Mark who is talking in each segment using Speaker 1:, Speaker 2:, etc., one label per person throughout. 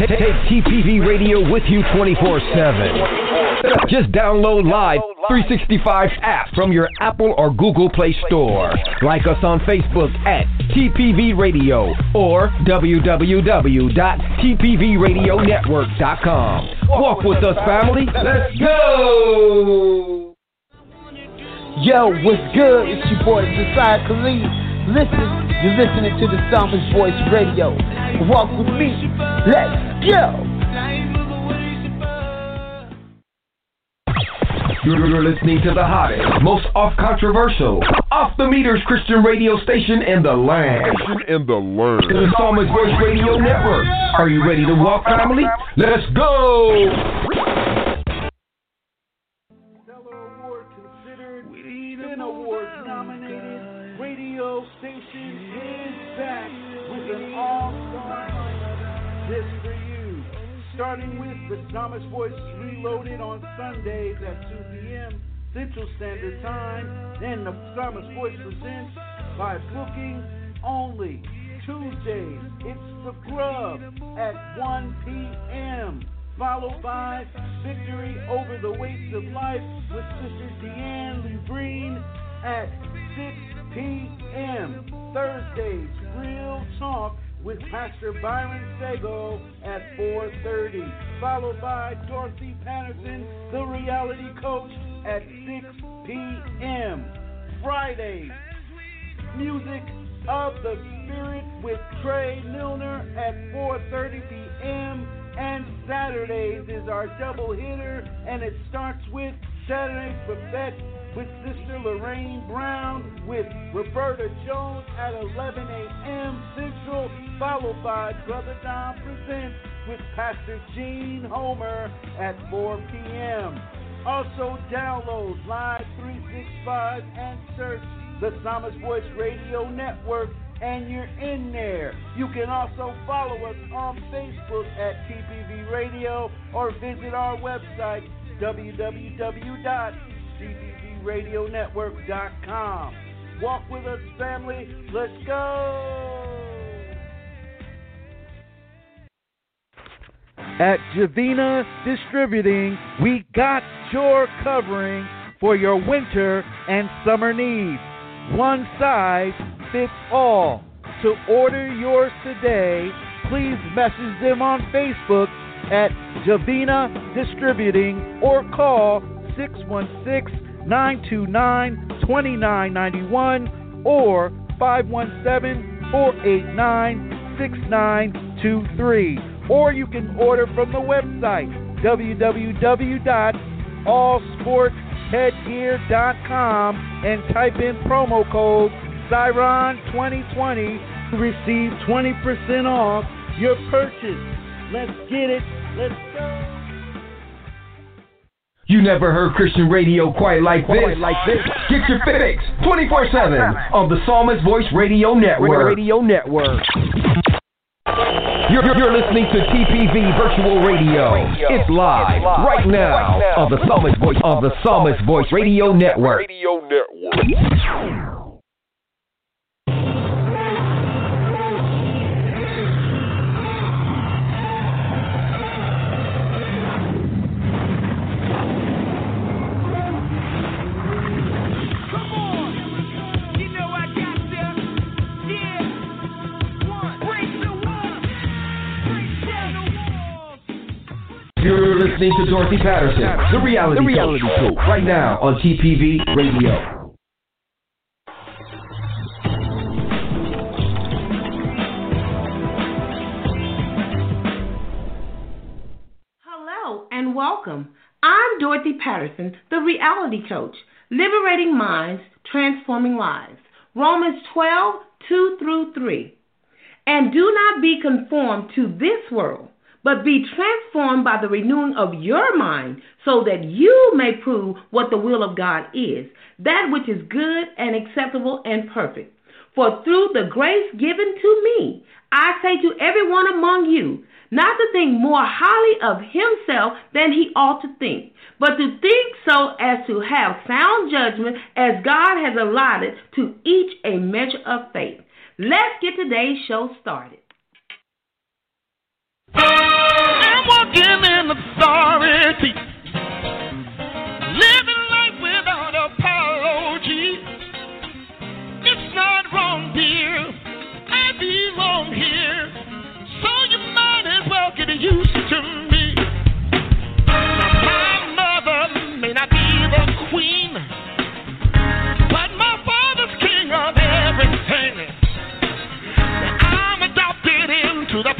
Speaker 1: Take TPV Radio with you 24 7. Just download Live 365 app from your Apple or Google Play Store. Like us on Facebook at TPV Radio or www.tpvradionetwork.com. Walk with us, family. Let's go!
Speaker 2: Yo, what's good? It's your boy Josiah Khalid. Listen, you're listening to the Psalmist Voice Radio. Walk with me. Let's go!
Speaker 1: You're listening to the hottest, most off controversial, off the meters Christian radio station in the land.
Speaker 3: In the land.
Speaker 1: The Psalmist Voice Radio Network. Are you ready to walk, family? Let's go!
Speaker 4: Starting with the Psalmist Voice Reloaded on Sundays at 2 p.m. Central Standard Time. Then the Psalmist Voice presents by booking only. Tuesdays, it's The Grub at 1 p.m. Followed by Victory Over the Weights of Life with Sister Deanne Lebreen at 6 p.m. Thursdays, Real Talk with Pastor Byron Sago at 4.30. Followed by Dorothy Patterson, the reality coach, at 6 p.m. Fridays, Music of the Spirit with Trey Milner at 4.30 p.m. And Saturdays is our double hitter, and it starts with Saturday Buffet with Sister Lorraine Brown with Roberta Jones at 11 a.m. Central, followed by Brother Don Presents with Pastor Gene Homer at 4 p.m. Also download Live 365 and search the Psalmist Voice Radio Network and you're in there. You can also follow us on Facebook at TPV Radio or visit our website www.tpvradionetwork.com. Walk with us, family. Let's go. At Javina Distributing, we got your covering for your winter and summer needs. One size fits all. To order yours today, please message them on Facebook at Javina Distributing or call 616 929 2991 or 517 489 6923. Or you can order from the website www.allsportheadgear.com and type in promo code Siron2020 to receive 20% off your purchase. Let's get it. Let's go.
Speaker 1: You never heard Christian radio quite like this. Like this. Get your fix 24/7 on the Psalmist Voice Radio Network.
Speaker 2: Radio Network.
Speaker 1: You're, you're listening to TPV Virtual Radio. It's live right now on the Psalmist Voice on the Psalmist Voice Radio Network. You're listening to Dorothy Patterson, the reality,
Speaker 2: The reality
Speaker 1: coach, right now on TPV Radio.
Speaker 5: Hello and welcome. I'm Dorothy Patterson, the reality coach, liberating minds, transforming lives. Romans 12, 2 through 3. And do not be conformed to this world, but be transformed by the renewing of your mind, so that you may prove what the will of God is, that which is good and acceptable and perfect. For through the grace given to me, I say to everyone among you, not to think more highly of himself than he ought to think, but to think so as to have sound judgment as God has allotted to each a measure of faith. Let's get today's show started.
Speaker 6: I'm walking in authority, living life without apology. It's not wrong, dear. I belong here, so you might as well get used to me. My mother may not be the queen, but my father's king of everything. I'm adopted into the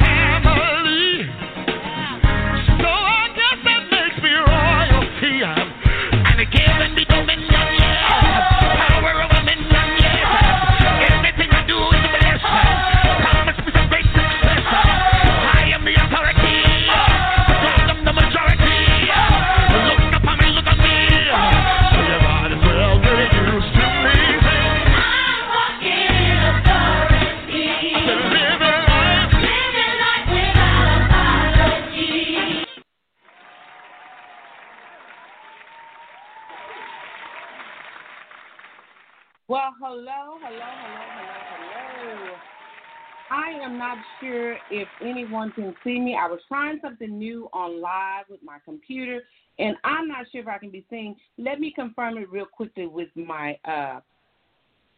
Speaker 5: hello, hello, hello, hello, hello. I am not sure if anyone can see me. I was trying something new on live with my computer, and I'm not sure if I can be seen. Let me confirm it real quickly with my uh,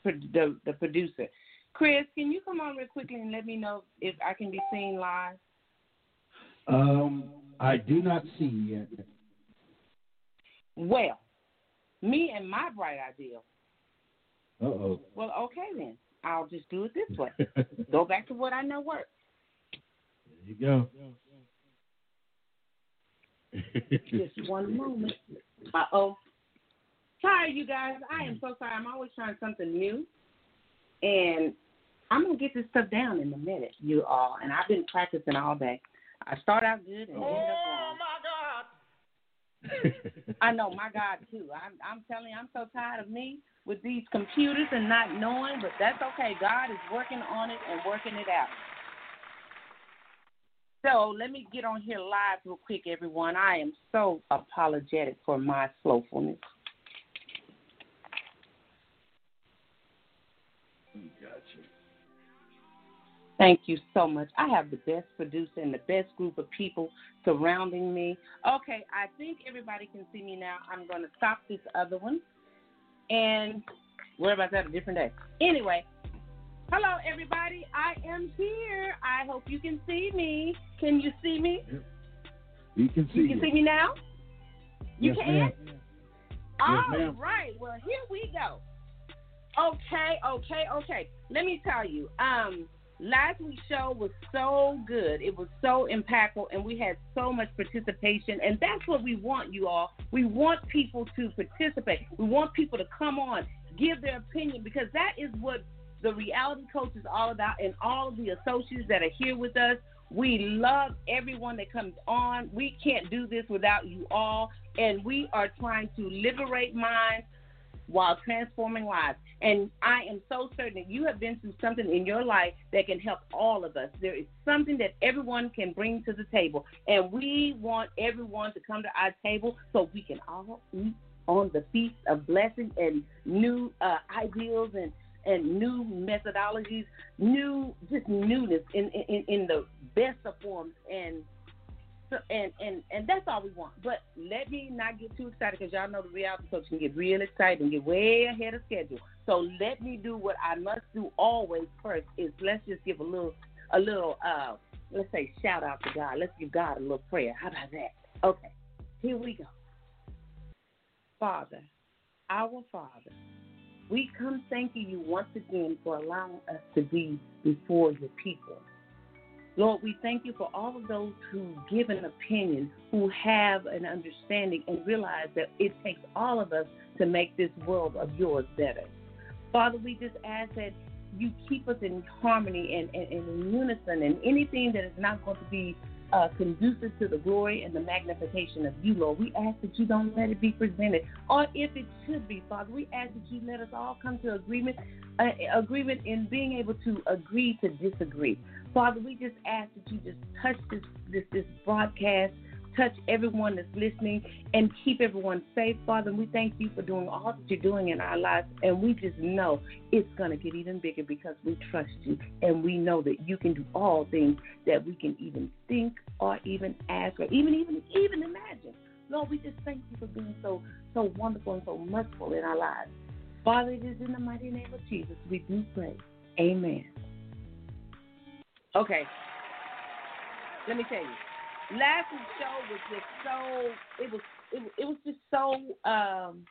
Speaker 5: the the producer. Chris, can you come on real quickly and let me know if I can be seen live?
Speaker 7: Um, I do not see yet.
Speaker 5: Well, me and my bright idea.
Speaker 7: Uh oh.
Speaker 5: Well, okay then. I'll just do it this way. Go back to what I know works.
Speaker 7: There you go.
Speaker 5: Just one moment. Uh oh. Sorry, you guys. I am so sorry. I'm always trying something new. And I'm going to get this stuff down in a minute, you all. And I've been practicing all day. I start out good and end up wrong. I know, my God, too. I'm, I'm telling you, I'm so tired of me with these computers and not knowing, but that's okay. God is working on it and working it out. So let me get on here live real quick, everyone. I am so apologetic for my slowfulness. Thank you so much. I have the best producer and the best group of people surrounding me. Okay, I think everybody can see me now. I'm going to stop this other one and worry about that a different day. Anyway, hello everybody. I am here. I hope you can see me. Can you see me?
Speaker 7: You can see
Speaker 5: You can
Speaker 7: it.
Speaker 5: see me now? You
Speaker 7: Yes,
Speaker 5: can?
Speaker 7: ma'am.
Speaker 5: All
Speaker 7: ma'am.
Speaker 5: right. Well, here we go. Okay, okay, okay. Let me tell you. Um, last week's show was so good. It was so impactful, and we had so much participation. And that's what we want, you all. We want people to participate. We want people to come on, give their opinion, because that is what the reality coach is all about, and all of the associates that are here with us. We love everyone that comes on. We can't do this without you all. And we are trying to liberate minds while transforming lives. And I am so certain that you have been through something in your life that can help all of us. There is something that everyone can bring to the table. And we want everyone to come to our table so we can all eat on the feast of blessing and new uh, ideals and and new methodologies, new just newness in in, in the best of forms and and and and that's all we want. But let me not get too excited because y'all know the reality coach can get real excited and get way ahead of schedule. So let me do what I must do always first is let's just give a little a little uh let's say shout out to God. Let's give God a little prayer. How about that? Okay, here we go. Father, our Father, we come thanking you once again for allowing us to be before your people. Lord, we thank you for all of those who give an opinion, who have an understanding, and realize that it takes all of us to make this world of yours better. Father, we just ask that you keep us in harmony and, and, and in unison, and anything that is not going to be uh, conducive to the glory and the magnification of you, Lord. We ask that you don't let it be presented, or if it should be, Father, we ask that you let us all come to agreement, uh, agreement in being able to agree to disagree. Father, we just ask that you just touch this this, this broadcast touch everyone that's listening and keep everyone safe, Father. We thank you for doing all that you're doing in our lives. And we just know it's going to get even bigger because we trust you and we know that you can do all things that we can even think or even ask or even even even imagine. Lord, we just thank you for being so so wonderful and so merciful in our lives. Father, it is in the mighty name of Jesus we do pray. Amen. Okay. Let me tell you last week's show was just so it was it, it was just so um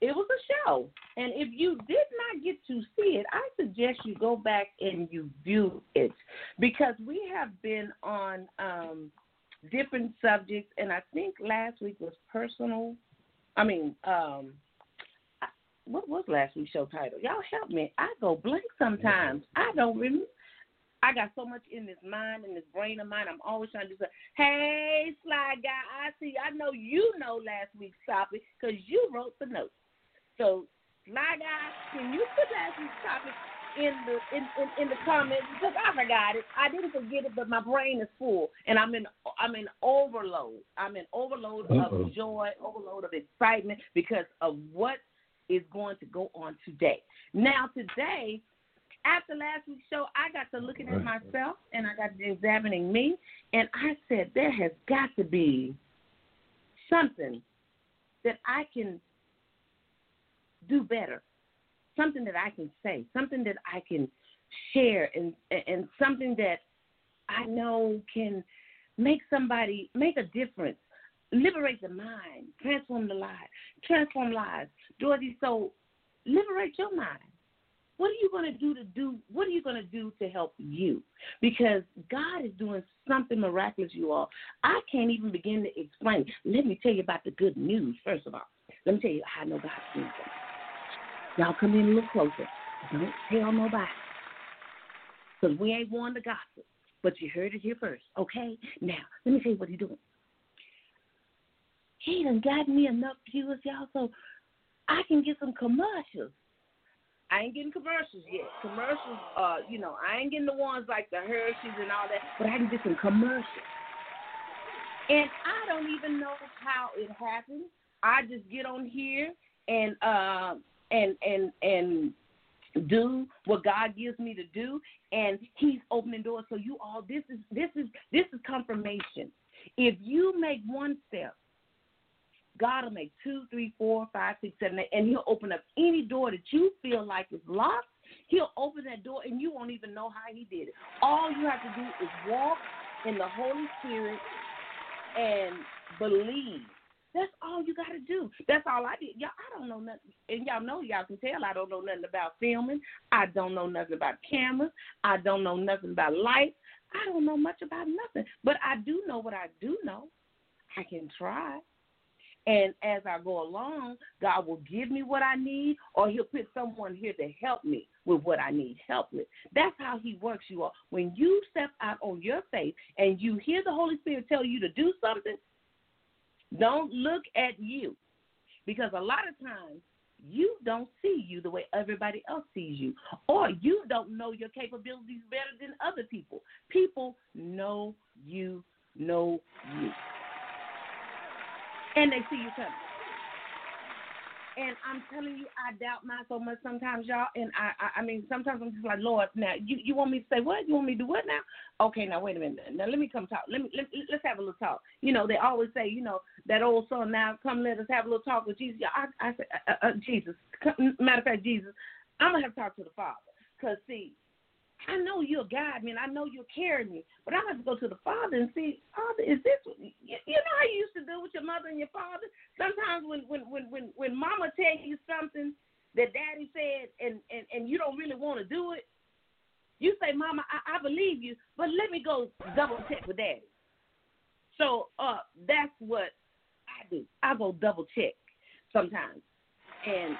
Speaker 5: it was a show. And if you did not get to see it, I suggest you go back and you view it because we have been on um, different subjects, and I think last week was personal. I mean, um, what was last week's show title? Y'all help me. I go blank sometimes. I don't remember. I got so much in this mind and this brain of mine. I'm always trying to do something. Hey, Sly Guy, I see. I know you know last week's topic because you wrote the notes. So, Sly Guy, can you put last week's topic in the in, in, in the comments because I forgot it. I didn't forget it, but my brain is full and I'm in I'm in overload. I'm in overload Uh-oh. of joy, overload of excitement because of what is going to go on today. Now today after last week's show, I got to looking at myself and I got to examining me, and I said there has got to be something that I can do better, something that I can say, something that I can share, and and something that I know can make somebody make a difference, liberate the mind, transform the lives, transform lives. Dorothy, so liberate your mind what are you going to do to do? What are you going to do to help you? Because God is doing something miraculous, you all. I can't even begin to explain. Let me tell you about the good news. First of all, let me tell you how I know God's doing something. Y'all come in a little closer. Don't tell nobody, because we ain't one to gossip. But you heard it here first, okay? Now let me tell you what he's doing. He done got me enough viewers, y'all, so I can get some commercials I ain't getting commercials yet. Commercials, uh, you know, I ain't getting the ones like the Hershey's and all that, but I can get some commercials. And I don't even know how it happens. I just get on here and uh, and and and do what God gives me to do, and He's opening doors. So you all, this is this is this is confirmation. If you make one step God will make two, three, four, five, six, seven, eight, and He'll open up any door that you feel like is locked. He'll open that door, and you won't even know how He did it. All you have to do is walk in the Holy Spirit and believe. That's all you got to do. That's all I did. Y'all, I don't know nothing. And y'all know, y'all can tell I don't know nothing about filming. I don't know nothing about cameras. I don't know nothing about lights. I don't know much about nothing. But I do know what I do know. I can try. And as I go along, God will give me what I need, or He'll put someone here to help me with what I need help with. That's how He works, you all. When you step out on your faith and you hear the Holy Spirit tell you to do something, don't look at you. Because a lot of times, you don't see you the way everybody else sees you, or you don't know your capabilities better than other people. People know you, know you and they see you coming. And I'm telling you, I doubt mine so much sometimes, y'all. And I, I, I mean, sometimes I'm just like, Lord, now you, you want me to say what? You want me to do what now? Okay, now wait a minute. Now let me come talk. Let me let, let's have a little talk. You know, they always say, you know, that old song. Now come, let us have a little talk with Jesus. I, I say, uh, uh, Jesus. Matter of fact, Jesus, I'm gonna have to talk to the Father. Cause see, I know you'll guide me and I know you'll carry me, but I have to go to the Father and see, Father, is this you, you know how you used to do with your mother and your father? Sometimes when when when when, when mama tell you something that daddy said and, and, and you don't really want to do it, you say, Mama, I, I believe you, but let me go double check with daddy. So uh that's what I do. I go double check sometimes. And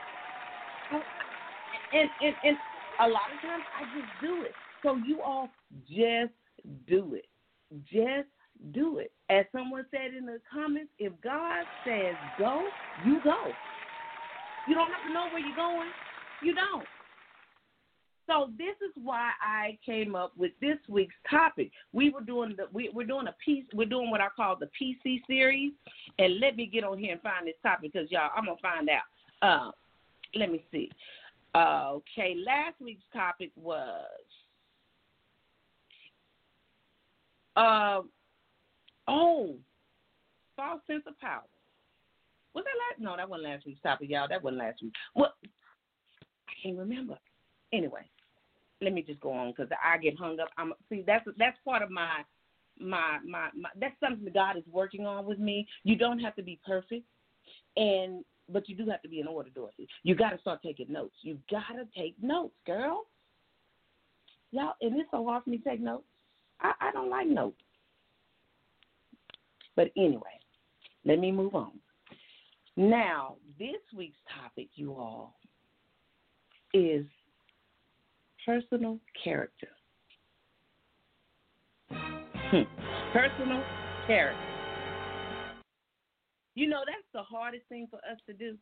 Speaker 5: and and, and a lot of times I just do it. So you all just do it. Just do it. As someone said in the comments, if God says go, you go. You don't have to know where you're going. You don't. So this is why I came up with this week's topic. We were doing the we, we're doing a piece. We're doing what I call the PC series, and let me get on here and find this topic because y'all, I'm gonna find out. Uh, let me see. Okay, last week's topic was uh, oh, false sense of power. Was that last? No, that wasn't last week's topic, y'all. That wasn't last week. Well, I can't remember. Anyway, let me just go on because I get hung up. I'm see that's that's part of my, my my my that's something that God is working on with me. You don't have to be perfect, and but you do have to be in order, Dorothy. You got to start taking notes. You got to take notes, girl. Y'all, and it's so hard for me to take notes. I, I don't like notes. But anyway, let me move on. Now, this week's topic, you all, is personal character. Hmm. personal character. You know, that's the hardest thing for us to do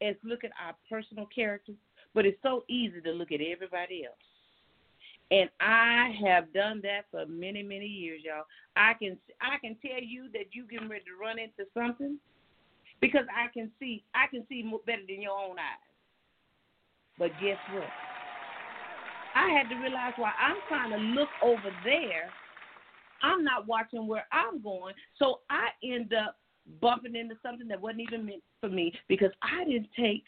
Speaker 5: is look at our personal character, but it's so easy to look at everybody else. And I have done that for many, many years, y'all. I can I can tell you that you getting ready to run into something because I can see I can see better than your own eyes. But guess what? I had to realize why I'm trying to look over there. I'm not watching where I'm going, so I end up bumping into something that wasn't even meant for me because I didn't take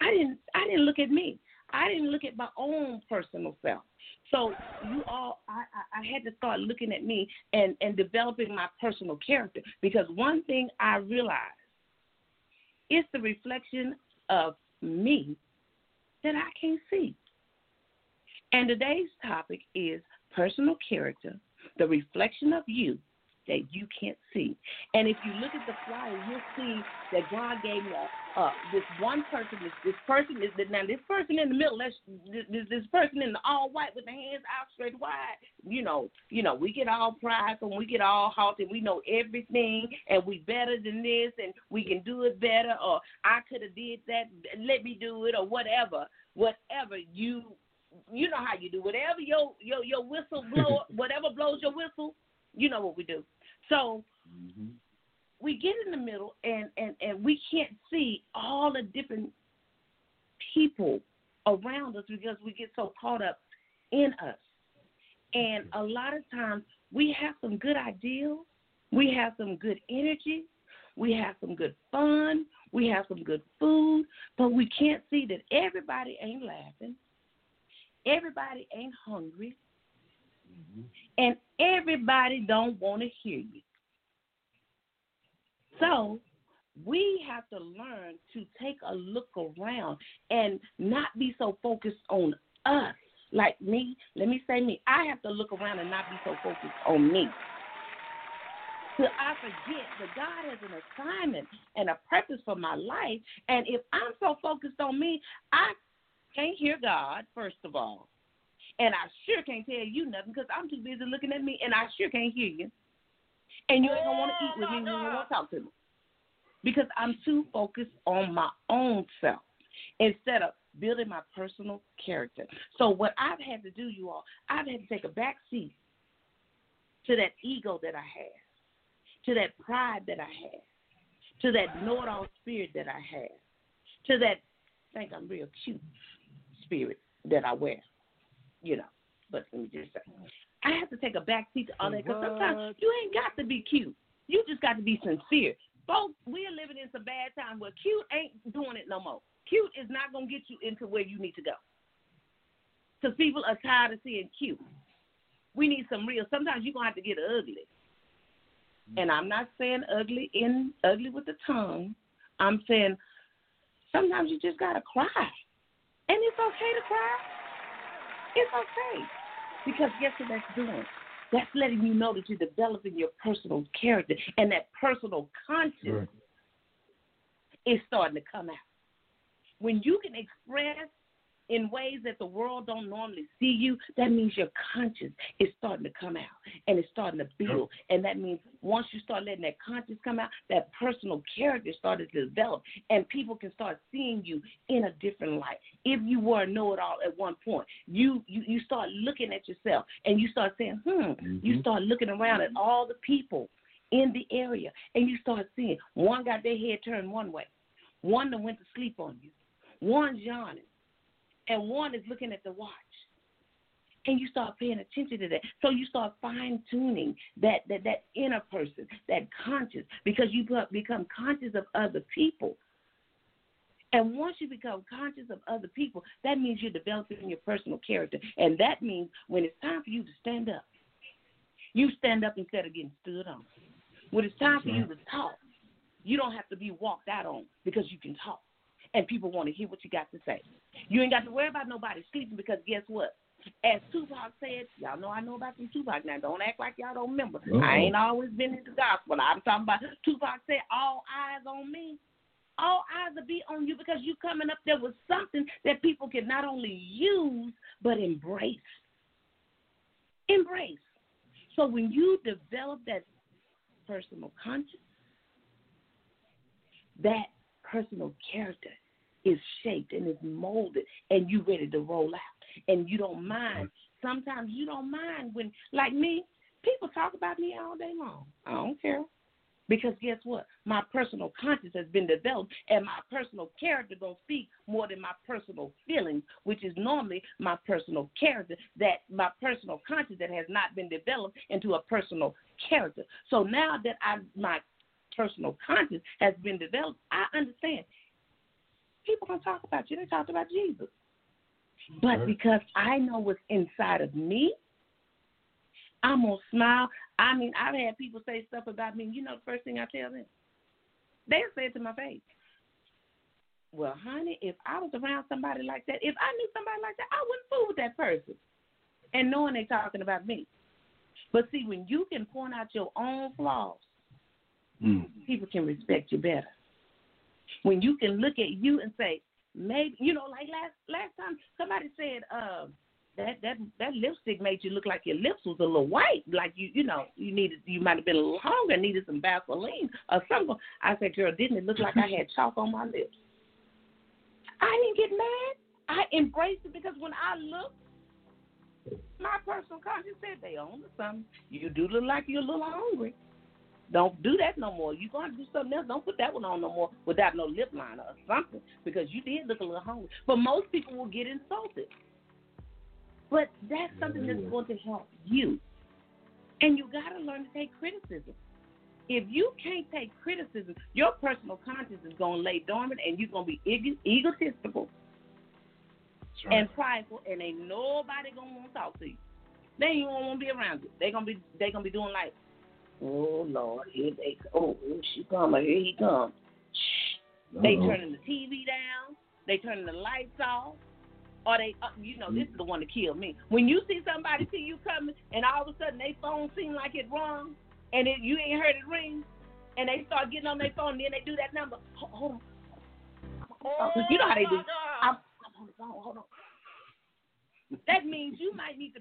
Speaker 5: I didn't I didn't look at me. I didn't look at my own personal self. So you all I, I, I had to start looking at me and, and developing my personal character because one thing I realized it's the reflection of me that I can't see. And today's topic is personal character, the reflection of you that you can't see. And if you look at the flyer, you'll see that God gave me a, uh, this one person. This this person is now this person in the middle. Let's, this this person in the all white with the hands out straight wide. You know, you know, we get all prideful, and we get all haughty. We know everything, and we better than this, and we can do it better. Or I could have did that. Let me do it, or whatever. Whatever you you know how you do. Whatever your your your whistle blow, whatever blows your whistle, you know what we do. So mm-hmm. we get in the middle, and and and we can't see all the different people around us because we get so caught up in us. And a lot of times we have some good ideals, we have some good energy, we have some good fun, we have some good food, but we can't see that everybody ain't laughing everybody ain't hungry, mm-hmm. And everybody don't want to hear you. So we have to learn to take a look around and not be so focused on us. Like me, let me say me. I have to look around and not be so focused on me. So I forget that God has an assignment and a purpose for my life. And if I'm so focused on me, I can't hear God, first of all. And I sure can't tell you nothing because I'm too busy looking at me and I sure can't hear you. And you ain't to want to eat with oh, me when you want to talk to me. Because I'm too focused on my own self instead of building my personal character. So what I've had to do, you all, I've had to take a back seat to that ego that I have, to that pride that I have, to that know-it-all spirit that I have, to that think I'm real cute spirit that I wear, you know. But let me just say, I have to take a back seat to all that because sometimes you ain't got to be cute. You just got to be sincere. Folks, we are living in some bad times where cute ain't doing it no more. Cute is not going to get you into where you need to go. Because people are tired of seeing cute. We need some real. Sometimes you're going to have to get ugly. And I'm not saying ugly in ugly with the tongue. I'm saying sometimes you just got to cry. And it's okay to cry. It's okay. Because guess what that's doing? That's letting you know that you're developing your personal character and that personal conscience is starting to come out. When you can express in ways that the world don't normally see you, that means your conscience is starting to come out and it's starting to build. And that means once you start letting that conscience come out, that personal character started to develop and people can start seeing you in a different light. If you were a know-it-all at one point, you you, you start looking at yourself and you start saying, hmm,
Speaker 7: Mm-hmm.
Speaker 5: you start looking around at all the people in the area and you start seeing one got their head turned one way, one that went to sleep on you, one's yawning, and one is looking at the watch. And you start paying attention to that. So you start fine tuning that, that that inner person, that conscious, because you become conscious of other people. And once you become conscious of other people, that means you're developing your personal character. And that means when it's time for you to stand up, you stand up instead of getting stood on. When it's time for you to talk, you don't have to be walked out on because you can talk. And people want to hear what you got to say. You ain't got to worry about nobody sleeping because guess what? As Tupac said, y'all know I know about some Tupac now. Don't act like y'all don't remember.
Speaker 7: Uh-oh.
Speaker 5: I uh-huh. ain't always been in the gospel. I'm talking about Tupac said, all eyes on me. All eyes will be on you because you coming up there with something that people can not only use but embrace. Embrace. So when you develop that personal conscience, that personal character is shaped and is molded and you ready to roll out. And you don't mind. sometimes you don't mind when like me people talk about me all day long. I don't care. Because guess what? My personal conscience has been developed and my personal character gonna speak more than my personal feelings which is normally my personal character that my personal conscience that has not been developed into a personal character. So now that i my personal conscience has been developed i understand people gonna talk about you. They talked about Jesus. But
Speaker 7: Sure.
Speaker 5: because I know what's inside of me, I'm gonna smile. I mean, I've had people say stuff about me. You know, the first thing I tell them, they say it to my face. Well, honey, if I was around somebody like that, if I knew somebody like that, I wouldn't fool with that person. And knowing they talking about me. But see, when you can point out your own flaws,
Speaker 7: Mm.
Speaker 5: people can respect you better. When you can look at you and say, maybe you know, like last last time somebody said, uh, that that that lipstick made you look like your lips was a little white, like you you know you needed you might have been a little hungry, needed some Vaseline or something. I said, girl, didn't it look like I had chalk on my lips? I didn't get mad. I embraced it because when I looked, my personal conscience said they own something. You do look like you're a little hungry. Don't do that no more. You're going to do something else. Don't put that one on no more without no lip liner or something because you did look a little hungry. But most people will get insulted. But that's something that's going to help you. And you got to learn to take criticism. If you can't take criticism, your personal conscience is going to lay dormant and you're going to be ego- egotistical and prideful, and ain't nobody going to want to talk to you. They ain't going to want to be around you. They're going to be, they gonna be doing like, Oh Lord, here they. Oh, she coming. Here he comes. Shh. They turning the TV down. They turning the lights off. Or they, uh, you know, this is the one to kill me. When you see somebody see you coming, and all of a sudden they phone seem like it rung, and it, you ain't heard it ring, and they start getting on their phone, and then they do that number. Hold, hold on. Oh, you know how they do. I'm, I'm on the phone. Hold on. That means you might need to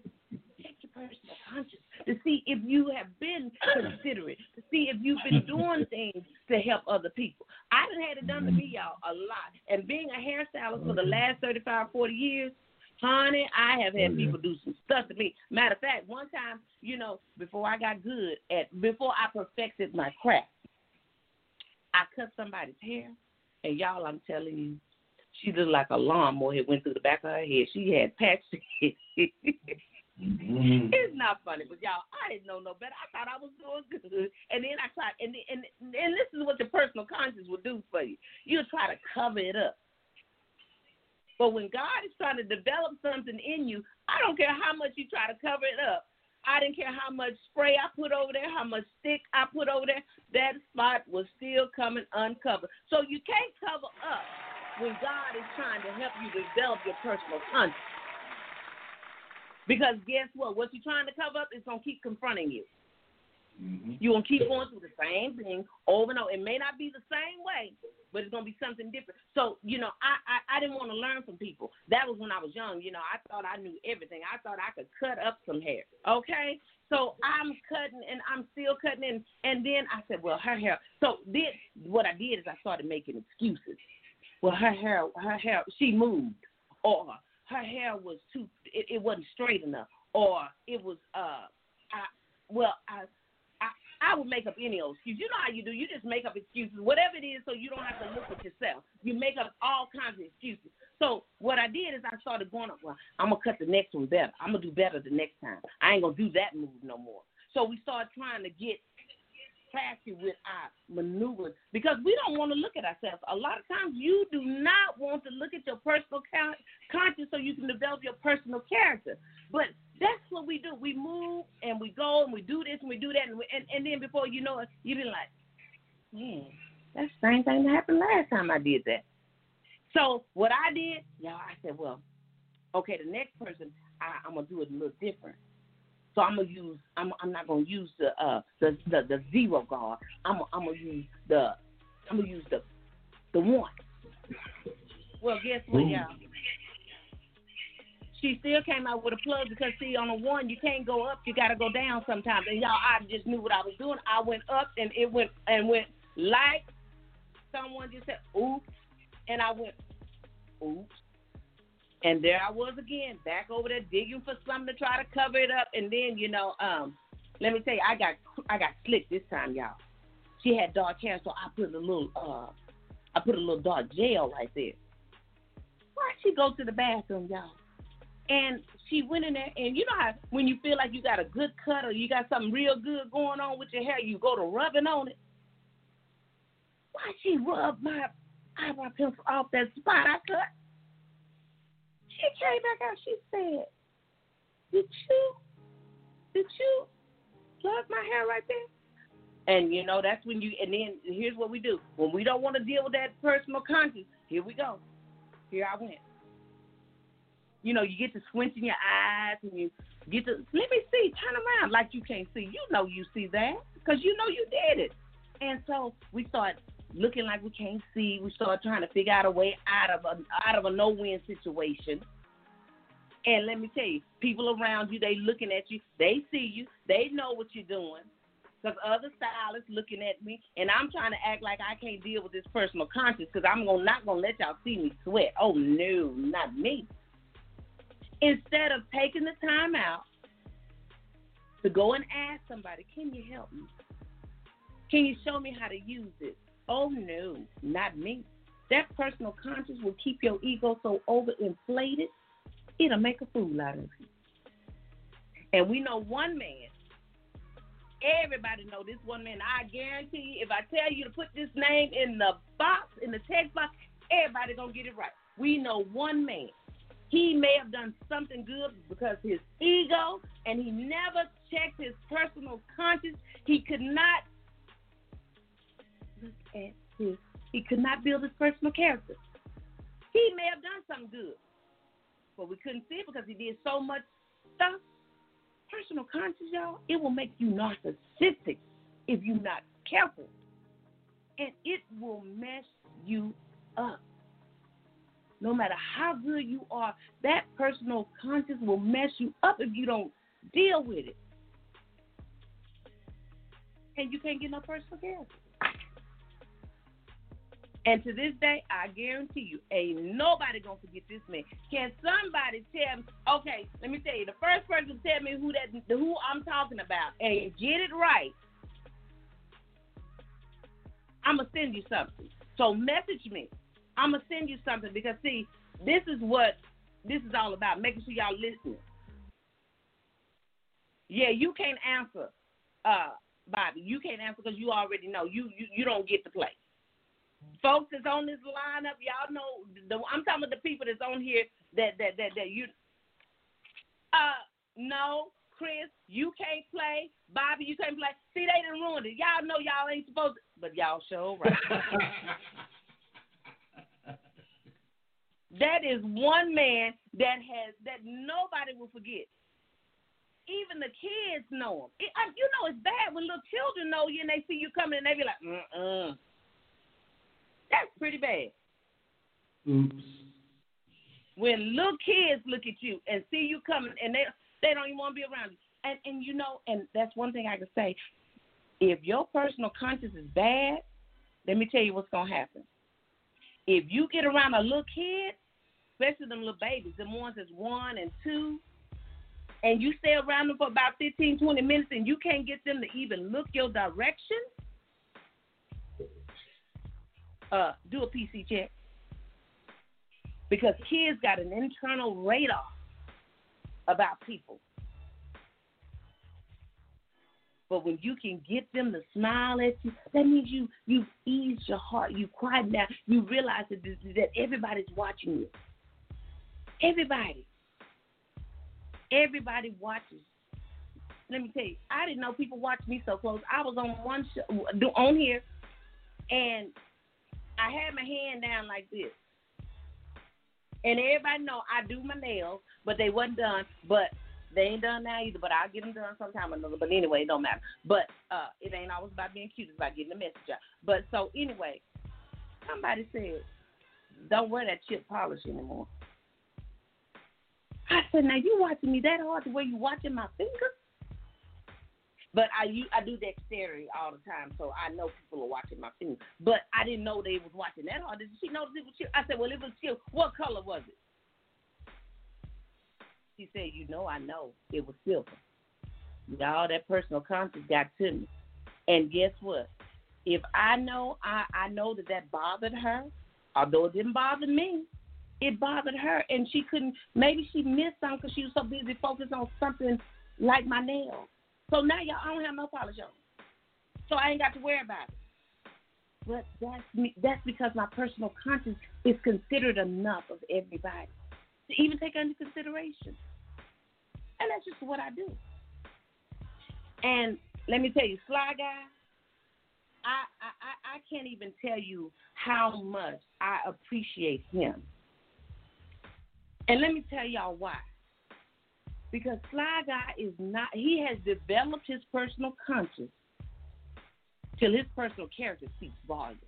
Speaker 5: your conscience to see if you have been considerate, to see if you've been doing things to help other people. I done had it done to me, mm-hmm. y'all, a lot. And being a hairstylist for the mm-hmm. last 35, 40 years, honey, I have had oh, people do some stuff to me. Matter of fact, one time, you know, before I got good at, before I perfected my craft, I cut somebody's hair, and y'all, I'm telling you, she looked like a lawnmower had went through the back of her head. She had patches.
Speaker 7: Mm-hmm.
Speaker 5: It's not funny, but y'all, I didn't know no better. I thought I was doing good, and then I tried, and and and this is what your personal conscience will do for you. You'll try to cover it up. But when God is trying to develop something in you, I don't care how much you try to cover it up. I didn't care how much spray I put over there, how much stick I put over there. That spot was still coming uncovered. So you can't cover up when God is trying to help you develop your personal conscience. Because guess what? What you're trying to cover up is going to keep confronting you.
Speaker 7: Mm-hmm.
Speaker 5: You gonna keep going through the same thing over and over. It may not be the same way, but it's gonna be something different. So you know, I I, I didn't want to learn from people. That was when I was young. You know, I thought I knew everything. I thought I could cut up some hair. Okay, so I'm cutting and I'm still cutting and and then I said, well, her hair. So then what I did is I started making excuses. Well, her hair, her hair, she moved, or her hair was too, it, it wasn't straight enough, or it was uh, I well I I would make up any old excuse. You know how you do. You just make up excuses, whatever it is, so you don't have to look at yourself. You make up all kinds of excuses. So what I did is I started going up. Well, I'm gonna cut the next one better. I'm gonna do better the next time. I ain't gonna do that move no more. So we started trying to get classy with our maneuvers because we don't want to look at ourselves. A lot of times you do not want to look at your personal conscience so you can develop your personal character. But that's what we do. We move and we go and we do this and we do that, and, we, and, and then before you know it, you be like, man, that's the same thing that happened last time I did that. So what I did, y'all, I said, well, okay, the next person, I, I'm gonna do it a little different. So I'm gonna use. I'm. I'm not gonna use the uh the the, the zero guard. I'm. I'm gonna use the. I'm gonna use the the one. Well, guess what, y'all? she still came out with a plug because see on a one you can't go up, you gotta go down sometimes. And y'all I just knew what I was doing. I went up and it went and went like someone just said, Oops and I went, Oops. And there I was again, back over there digging for something to try to cover it up and then, you know, um, let me tell you, I got I got slick this time, y'all. She had dark hair, so I put a little uh I put a little dark gel right there. Why'd she go to the bathroom, y'all? And she went in there, and you know how when you feel like you got a good cut or you got something real good going on with your hair, you go to rubbing on it. Why she rub my eyebrow pencil off that spot I cut? She came back out. She said, "Did you, did you plug my hair right there?" And you know that's when you. And then here's what we do when we don't want to deal with that personal conscience. Here we go. Here I went you know, you get to squinching your eyes and you get to let me see, turn around like you can't see. You know you see that because you know you did it. And so we start looking like we can't see. We start trying to figure out a way out of a out of a no win situation. And let me tell you, people around you, they looking at you, they see you, they know what you're doing. Because other stylists looking at me, and I'm trying to act like I can't deal with this personal conscience because I'm gonna, not going to let y'all see me sweat. Oh, no, not me instead of taking the time out to go and ask somebody, can you help me? Can you show me how to use it? Oh, no, not me. That personal conscience will keep your ego so overinflated, it'll make a fool out of you. And we know one man. Everybody know this one man. I guarantee you, if I tell you to put this name in the box, in the text box, everybody gonna get it right. We know one man he may have done something good because his ego and he never checked his personal conscience. He could not he could not build his personal character. He may have done something good. But we couldn't see it because he did so much stuff. Personal conscience, y'all, it will make you narcissistic if you're not careful. And it will mess you up no matter how good you are, that personal conscience will mess you up if you don't deal with it. And you can't get no personal care. And to this day, I guarantee you, ain't nobody gonna forget this man. Can somebody tell me? Okay, let me tell you, the first person to tell me who that who I'm talking about and get it right, I'm gonna send you something. So message me I'm gonna send you something because see, this is what this is all about. Making sure y'all listening. Yeah, you can't answer, uh, Bobby. You can't answer because you already know. You, you you don't get to play. Folks that's on this lineup, y'all know. The, I'm talking about the people that's on here that that that that you. Uh, no, Chris, you can't play. Bobby, you can't play. See, they didn't ruin it. Y'all know y'all ain't supposed to, but y'all show right. That is one man that has that nobody will forget. even the kids know him. It, I, you know, it's bad when little children know you and they see you coming and they be like, mm mm. That's pretty bad.
Speaker 7: Oops.
Speaker 5: When little kids look at you and see you coming and they they don't even want to be around you. And and you know, and that's one thing I can say. If your personal conscience is bad, let me tell you what's gonna happen. If you get around a little kid, especially them little babies, the ones that's one and two, and you stay around them for about 15, 20 minutes and you can't get them to even look your direction, uh, do a PC check. Because kids got an internal radar about people. But when you can get them to smile at you, that means you you eased your heart. You quiet down. You realize that that everybody's watching you. Everybody. Everybody watches. Let me tell you, I didn't know people watched me so close. I was on one show on here, and I had my hand down like this. And everybody know I do my nails, but they wasn't done. But they ain't done now either, but I'll get them done sometime or another. But anyway, it don't matter. But uh, it ain't always about being cute. It's about getting the message out. But so anyway, somebody said, don't wear that chip polish anymore. I said, now you watching me that hard the way you watching my fingers? But I I do dexterity all the time, so I know people are watching my fingers. But I didn't know they was watching that hard. Did she notice it was chip? I said, well, it was chip. What color was it? She said, You know, I know it was silver. Y'all, that personal conscience got to me. And guess what? If I know, I, I know that that bothered her, although it didn't bother me, it bothered her. And she couldn't, maybe she missed something because she was so busy focused on something like my nails. So now, y'all, I don't have no polish on. So I ain't got to worry about it. But that's me. That's because my personal conscience is considered enough of everybody to even take under consideration. And that's just what I do. And let me tell you, Sly Guy, I, I, I can't even tell you how much I appreciate him. And let me tell y'all why. Because Sly Guy is not, he has developed his personal conscience till his personal character speaks volumes.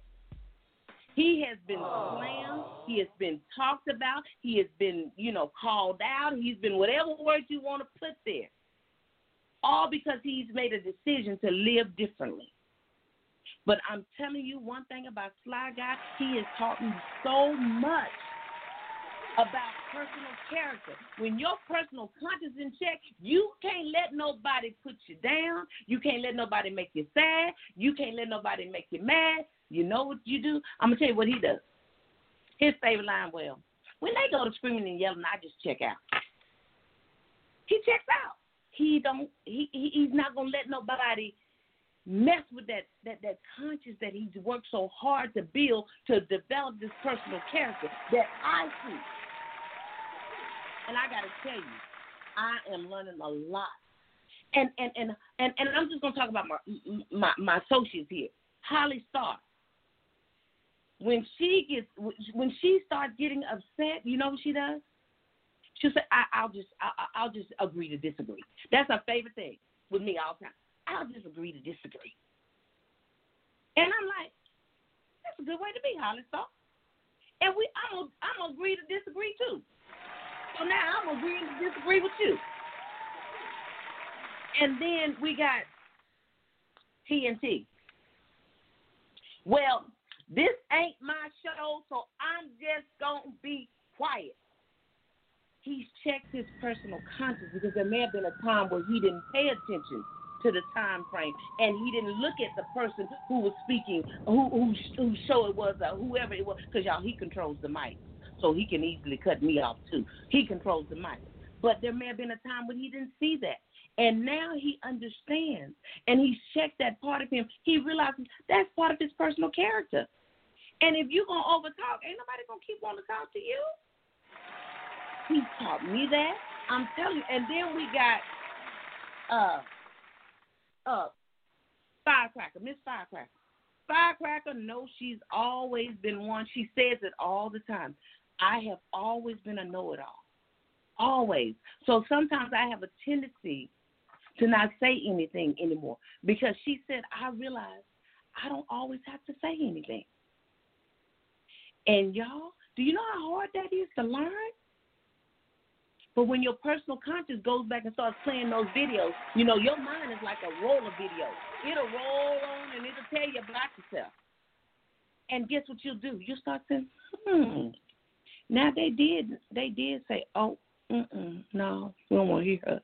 Speaker 5: He has been oh. slammed. He has been talked about. He has been, you know, called out. He's been whatever word you want to put there. All because he's made a decision to live differently. But I'm telling you one thing about Sly Guy, he has taught me so much about personal character. When your personal conscience is in check, you can't let nobody put you down. You can't let nobody make you sad. You can't let nobody make you mad. You know what you do? I'm gonna tell you what he does. His favorite line, well, when they go to screaming and yelling, I just check out. He checks out. He don't. He, he he's not gonna let nobody mess with that that that conscience that he's worked so hard to build to develop this personal character that I see. And I gotta tell you, I am learning a lot. And and and and, and I'm just gonna talk about my my my associates here. Holly Starr when she gets when she starts getting upset, you know what she does? She'll say, I, will just I, will just agree to disagree." That's her favorite thing with me all the time. I'll just agree to disagree. And I'm like, that's a good way to be, Holly Starr. And we, I'm, I'm agree to disagree too. So now I'm agreeing to disagree with you. And then we got TNT. Well, this ain't my show, so I'm just to be quiet. He's checked his personal conscience because there may have been a time where he didn't pay attention to the time frame and he didn't look at the person who was speaking, who who, who show it was, uh, whoever it was, because y'all he controls the mic, so he can easily cut me off too. He controls the mic, but there may have been a time when he didn't see that. And now he understands and he's checked that part of him. He realizes that's part of his personal character. And if you're gonna overtalk, ain't nobody gonna keep wanting to talk to you. He taught me that. I'm telling you. And then we got uh uh Firecracker, Miss Firecracker. Firecracker knows she's always been one. She says it all the time. I have always been a know it all. Always. So sometimes I have a tendency to not say anything anymore because she said, I realized I don't always have to say anything. And y'all, do you know how hard that is to learn? But when your personal conscience goes back and starts playing those videos, you know, your mind is like a roller video. It'll roll on and it'll tell you about yourself. And guess what you'll do? You'll start saying, hmm. Now they did they did say, Oh, mm no, we don't want to hear her.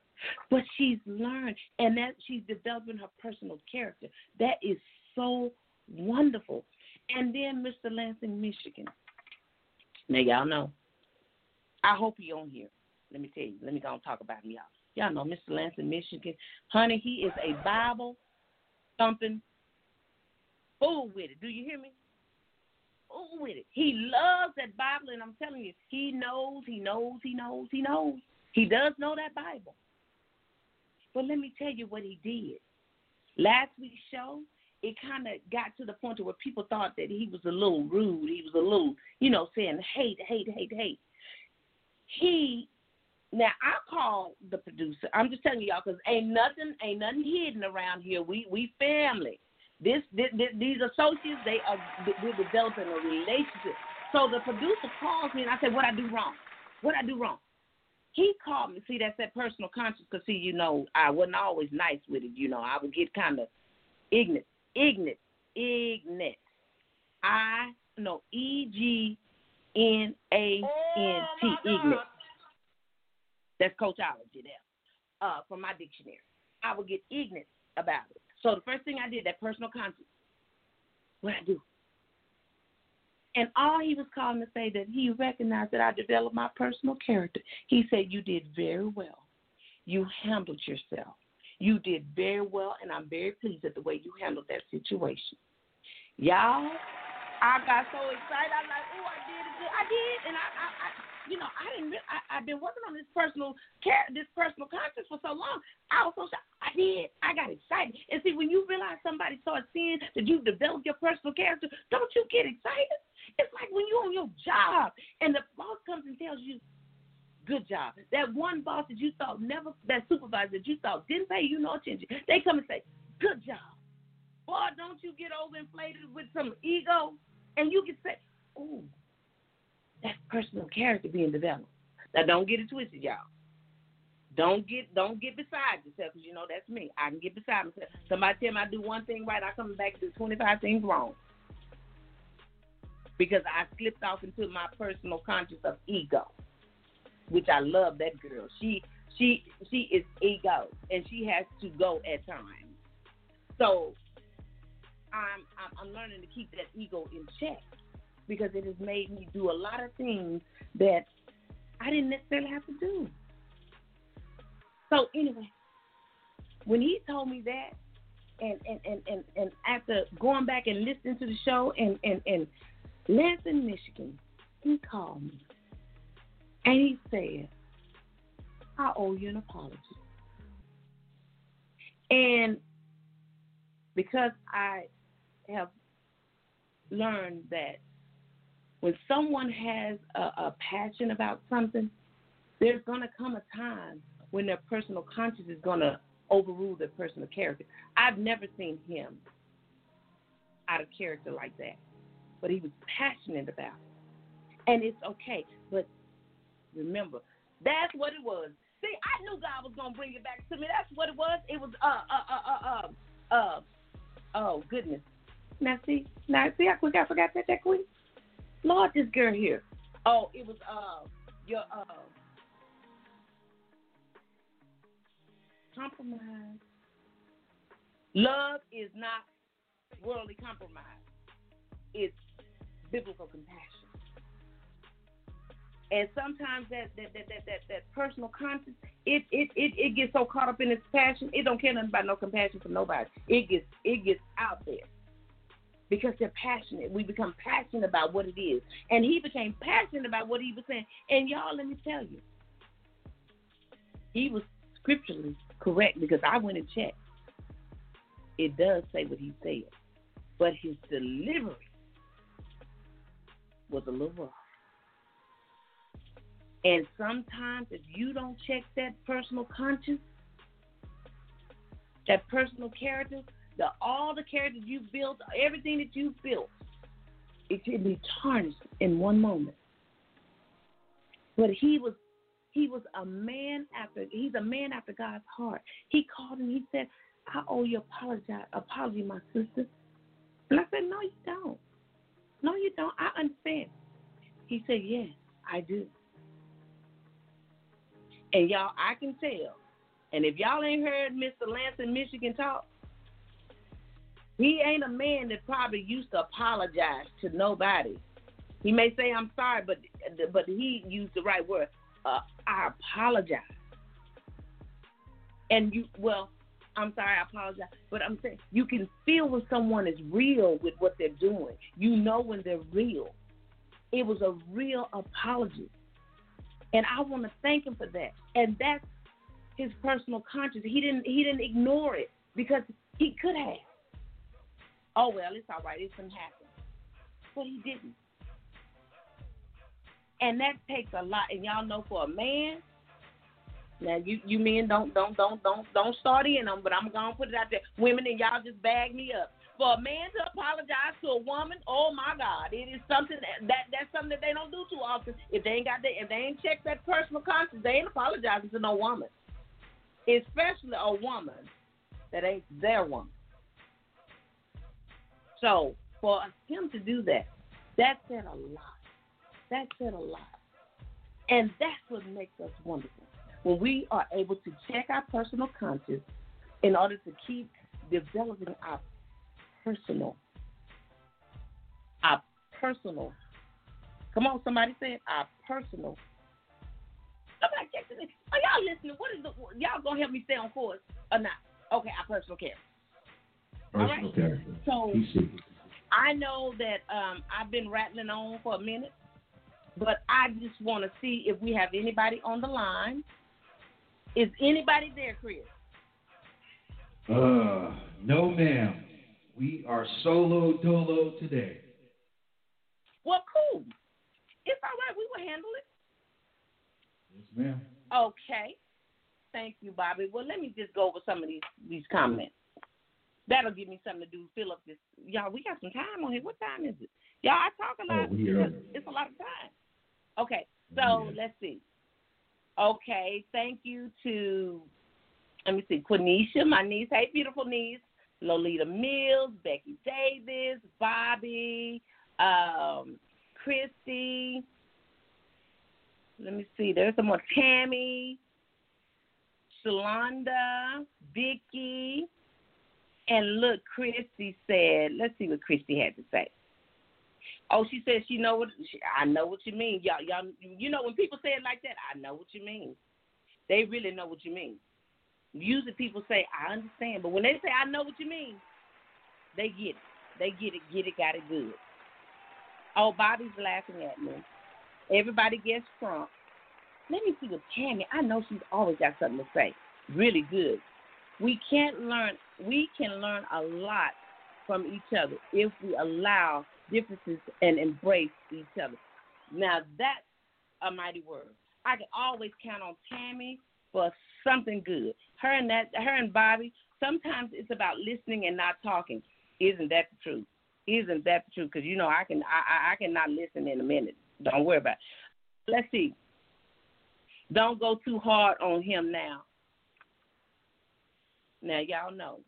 Speaker 5: But she's learned and that she's developing her personal character. That is so wonderful. And then Mr. Lansing, Michigan. Now y'all know. I hope he on here. Let me tell you. Let me go and talk about him, y'all. Y'all know Mr. Lansing, Michigan. Honey, he is a Bible thumping fool with it. Do you hear me? Fool with it. He loves that Bible, and I'm telling you, he knows, he knows, he knows, he knows. He does know that Bible. But let me tell you what he did. Last week's show, it kind of got to the point to where people thought that he was a little rude. He was a little, you know, saying hate, hate, hate, hate. He now I call the producer. I'm just telling y'all because ain't nothing, ain't nothing hidden around here. We we family. This, this, this these associates, they are we're developing a relationship. So the producer calls me and I said, "What I do wrong? What I do wrong?" He called me. See, that's that personal conscience. Cause see, you know, I wasn't always nice with it. You know, I would get kind of ignorant ignorant, ignorant. I no E G N A N T ignorant. That's coachology there. Uh, from my dictionary. I would get ignorant about it. So the first thing I did, that personal conscience, what I do. And all he was calling to say that he recognized that I developed my personal character. He said, You did very well. You handled yourself. You did very well, and I'm very pleased at the way you handled that situation. Y'all, I got so excited. I'm like, oh, I did good. I did, and I, I, I you know, I didn't. I, I've been working on this personal care, this personal conscience for so long. I was so I did. I got excited. And see, when you realize somebody starts seeing that you've developed your personal character, don't you get excited? It's like when you're on your job and the boss comes and tells you, good job. That one boss that you thought never, that supervisor that you thought didn't pay you no attention, they come and say, good job. Boy, don't you get overinflated with some ego, and you can say, ooh, that's personal character being developed. Now, don't get it twisted, y'all. Don't get don't get beside yourself because you know that's me. I can get beside myself. Somebody tell me I do one thing right, I come back to twenty five things wrong because I slipped off into my personal conscious of ego which I love that girl. She she she is ego and she has to go at times. So I'm I'm, I'm learning to keep that ego in check because it has made me do a lot of things that I didn't necessarily have to do. So anyway, when he told me that and and, and, and, and after going back and listening to the show and, and, and Lansing, Michigan, he called me and he said, I owe you an apology. And because I have learned that when someone has a, a passion about something, there's going to come a time when their personal conscience is going to overrule their personal character. I've never seen him out of character like that, but he was passionate about it. And it's okay. But Remember, that's what it was. See, I knew God was gonna bring it back to me. That's what it was. It was uh uh uh uh uh, uh oh goodness. Now see, now see how quick I forgot that that quick. Lord, this girl here. Oh, it was uh your uh compromise. Love is not worldly compromise. It's biblical compassion. And sometimes that that that that, that, that personal conscience, it, it it it gets so caught up in its passion, it don't care nothing about no compassion for nobody. It gets it gets out there because they're passionate. We become passionate about what it is, and he became passionate about what he was saying. And y'all, let me tell you, he was scripturally correct because I went and checked. It does say what he said, but his delivery was a little rough. And sometimes if you don't check that personal conscience, that personal character, the all the characters you built, everything that you built, it can be tarnished in one moment. But he was he was a man after he's a man after God's heart. He called and he said, I owe you apology apology, my sister. And I said, No, you don't. No, you don't. I understand. He said, Yes, I do. And y'all, I can tell. And if y'all ain't heard Mr. Lansing Michigan talk, he ain't a man that probably used to apologize to nobody. He may say I'm sorry, but but he used the right word. Uh, I apologize. And you, well, I'm sorry, I apologize, but I'm saying you can feel when someone is real with what they're doing. You know when they're real. It was a real apology. And I want to thank him for that. And that's his personal conscience. He didn't he didn't ignore it because he could have. Oh well, it's all right. It's gonna happen, but he didn't. And that takes a lot. And y'all know for a man, now you you men don't don't don't don't don't start in them, but I'm gonna put it out there. Women and y'all just bag me up. For a man to apologize to a woman, oh my God, it is something that, that that's something that they don't do too often. If they ain't got that, if they ain't checked that personal conscience, they ain't apologizing to no woman, especially a woman that ain't their woman. So for him to do that, that said a lot. That said a lot, and that's what makes us wonderful when we are able to check our personal conscience in order to keep developing our personal. Our personal. Come on, somebody say it. Our personal. Somebody. Are y'all listening? What is the y'all gonna help me stay on course or not? Okay, our personal care.
Speaker 7: Personal
Speaker 5: right.
Speaker 7: character.
Speaker 5: So. I know that um, I've been rattling on for a minute, but I just want to see if we have anybody on the line. Is anybody there, Chris?
Speaker 7: Uh, no, ma'am. We are solo dolo today.
Speaker 5: Well, cool. It's all right. We will handle it.
Speaker 7: Yes, ma'am.
Speaker 5: Okay. Thank you, Bobby. Well, let me just go over some of these these comments. That'll give me something to do. Fill up this. Y'all, we got some time on here. What time is it? Y'all, I talk a lot.
Speaker 7: Oh, are-
Speaker 5: It's a lot of time. Okay, so let's see. Okay, thank you to, let me see, Quenisha, my niece. Hey, beautiful niece. Lolita Mills, Becky Davis, Bobby, um, Christy. Let me see. There's some more. Tammy, Shalonda, Vicky, and look, Christy said. Let's see what Christy had to say. Oh, she said she know what she, I know what you mean. Y'all, y'all, you know when people say it like that, I know what you mean. They really know what you mean. Usually people say I understand, but when they say I know what you mean, they get it. They get it, get it, got it good. Oh, Bobby's laughing at me. Everybody gets Trump. Let me see what Tammy. I know she's always got something to say. Really good. We can't learn. We can learn a lot from each other if we allow differences and embrace each other. Now that's a mighty word. I can always count on Tammy for something good. Her and that, her and Bobby. Sometimes it's about listening and not talking. Isn't that the truth? Isn't that the truth? Because you know I can, I, I, I cannot listen in a minute. Don't worry about. It. Let's see. Don't go too hard on him now. Now y'all know.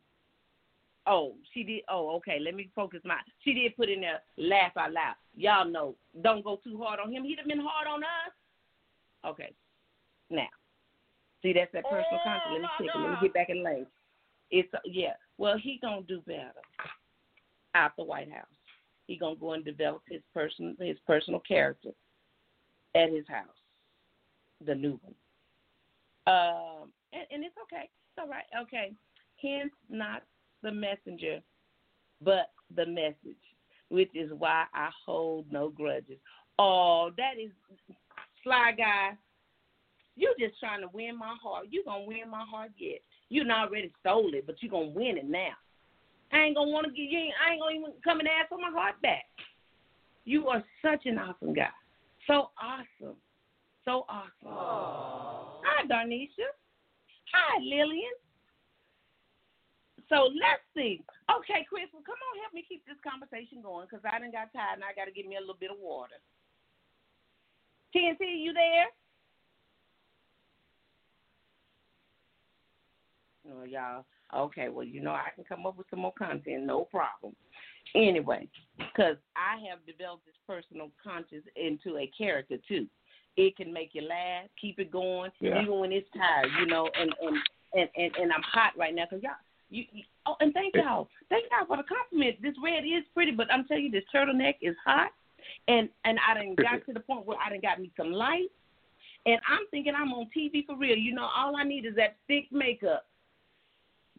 Speaker 5: Oh, she did. Oh, okay. Let me focus my. She did put in there. Laugh out loud. Y'all know. Don't go too hard on him. He'd have been hard on us. Okay. Now, see that's that personal concept. Let me check it. Let me get back in lane. It's yeah. Well, he gonna do better out the White House. He gonna go and develop his person his personal character at his house, the new one. Um, and, and it's okay. All right. Okay. Hence, not the messenger, but the message, which is why I hold no grudges. Oh, that is sly guy. You just trying to win my heart. You gonna win my heart yet? You not already stole it, but you gonna win it now. I ain't gonna want to give you. I ain't gonna even come and ask for my heart back. You are such an awesome guy. So awesome. So awesome. Hi, Darnisha. Hi, Lillian. So let's see. Okay, Chris, well, come on, help me keep this conversation going because I didn't got tired and I got to give me a little bit of water. TNT, you there? Oh, y'all. Okay, well, you know, I can come up with some more content, no problem. Anyway, because I have developed this personal conscience into a character too. It can make you laugh, keep it going,
Speaker 8: Yeah.
Speaker 5: even when it's tired, you know. And and and and, and I'm hot right now because y'all. You, you, oh, and thank y'all, thank y'all for the compliment. This red is pretty, but I'm telling you, this turtleneck is hot, and and I done got to the point where I done got me some light, and I'm thinking I'm on TV for real. You know, all I need is that thick makeup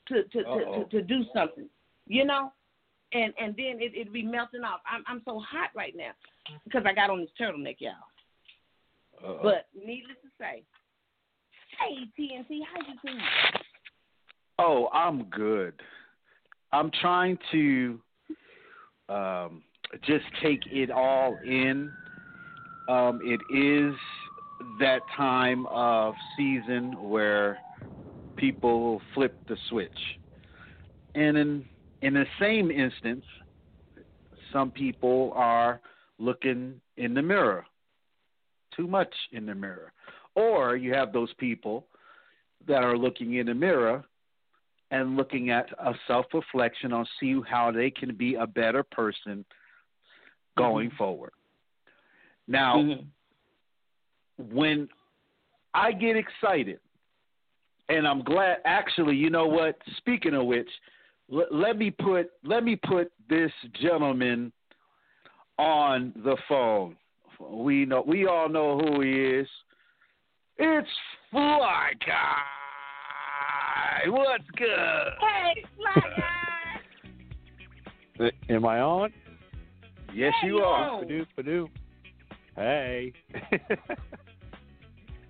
Speaker 5: to to to, to, to do something, you know, and and then it it'd be melting off. I'm I'm so hot right now because I got on this turtleneck, y'all.
Speaker 8: Uh-oh.
Speaker 5: But needless to say, hey TNT, how you doing?
Speaker 9: Oh, I'm good. I'm trying to um, just take it all in. Um, it is that time of season where people flip the switch, and in in the same instance, some people are looking in the mirror, too much in the mirror, or you have those people that are looking in the mirror and looking at a self reflection on see how they can be a better person going mm-hmm. forward. Now, mm-hmm. when I get excited, and I'm glad. Actually, you know what? Speaking of which, l- let me put let me put this gentleman on the phone. We know we all know who he is. It's Fly Guy. What's good?
Speaker 5: Hey, Fly Guy.
Speaker 10: Am I on?
Speaker 9: Yes,
Speaker 5: Yeah,
Speaker 9: you
Speaker 5: you
Speaker 9: are.
Speaker 5: on.
Speaker 10: Badoo, badoo. Hey.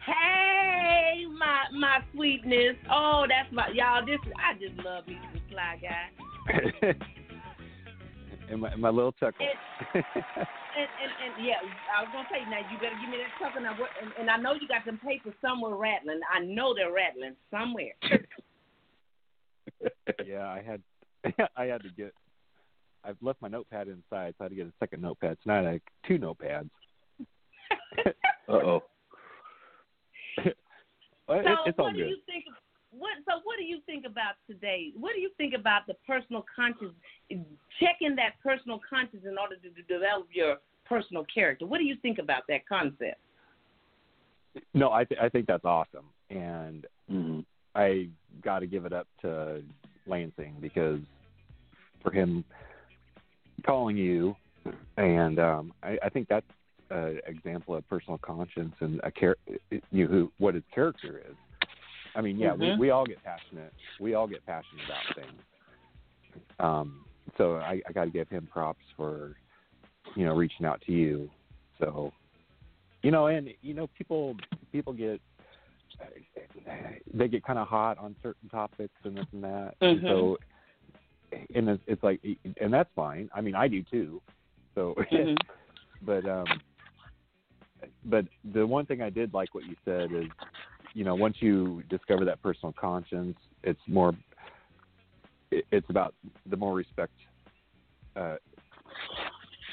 Speaker 5: Hey, my my sweetness. Oh, that's my y'all. This I just love you, Fly Guy.
Speaker 10: and my, my little chuckle.
Speaker 5: And, and and yeah, I was gonna say now you better give me that chuckle now. What, and, and I know you got them papers somewhere rattling. I know they're rattling somewhere.
Speaker 10: yeah, I had I had to get I've left my notepad inside, so I had to get a second notepad. So now I have two notepads.
Speaker 9: Uh oh.
Speaker 10: Well,
Speaker 5: so
Speaker 10: it, it's all
Speaker 5: what do
Speaker 10: good.
Speaker 5: you think? What so what do you think about today? What do you think about the personal conscious? Checking that personal conscious in order to, to develop your personal character. What do you think about that concept?
Speaker 10: No, I th- I think that's awesome, and
Speaker 9: Mm-hmm.
Speaker 10: I got to give it up to Lansing because for him calling you, and um, I, I think that's an example of personal conscience and a char- you who what his character is. I mean, yeah,
Speaker 8: Mhm.
Speaker 10: we we all get passionate. We all get passionate about things. Um, so I, I got to give him props for you know reaching out to you. So you know, and you know, people people get they get kind of hot on certain topics and this and that. And
Speaker 8: Mhm.
Speaker 10: so, and it's, it's like, and that's fine. I mean, I do too. So,
Speaker 8: Mhm.
Speaker 10: but um, but the one thing I did like what you said is, you know, once you discover that personal conscience, it's more. It's about the more respect, uh,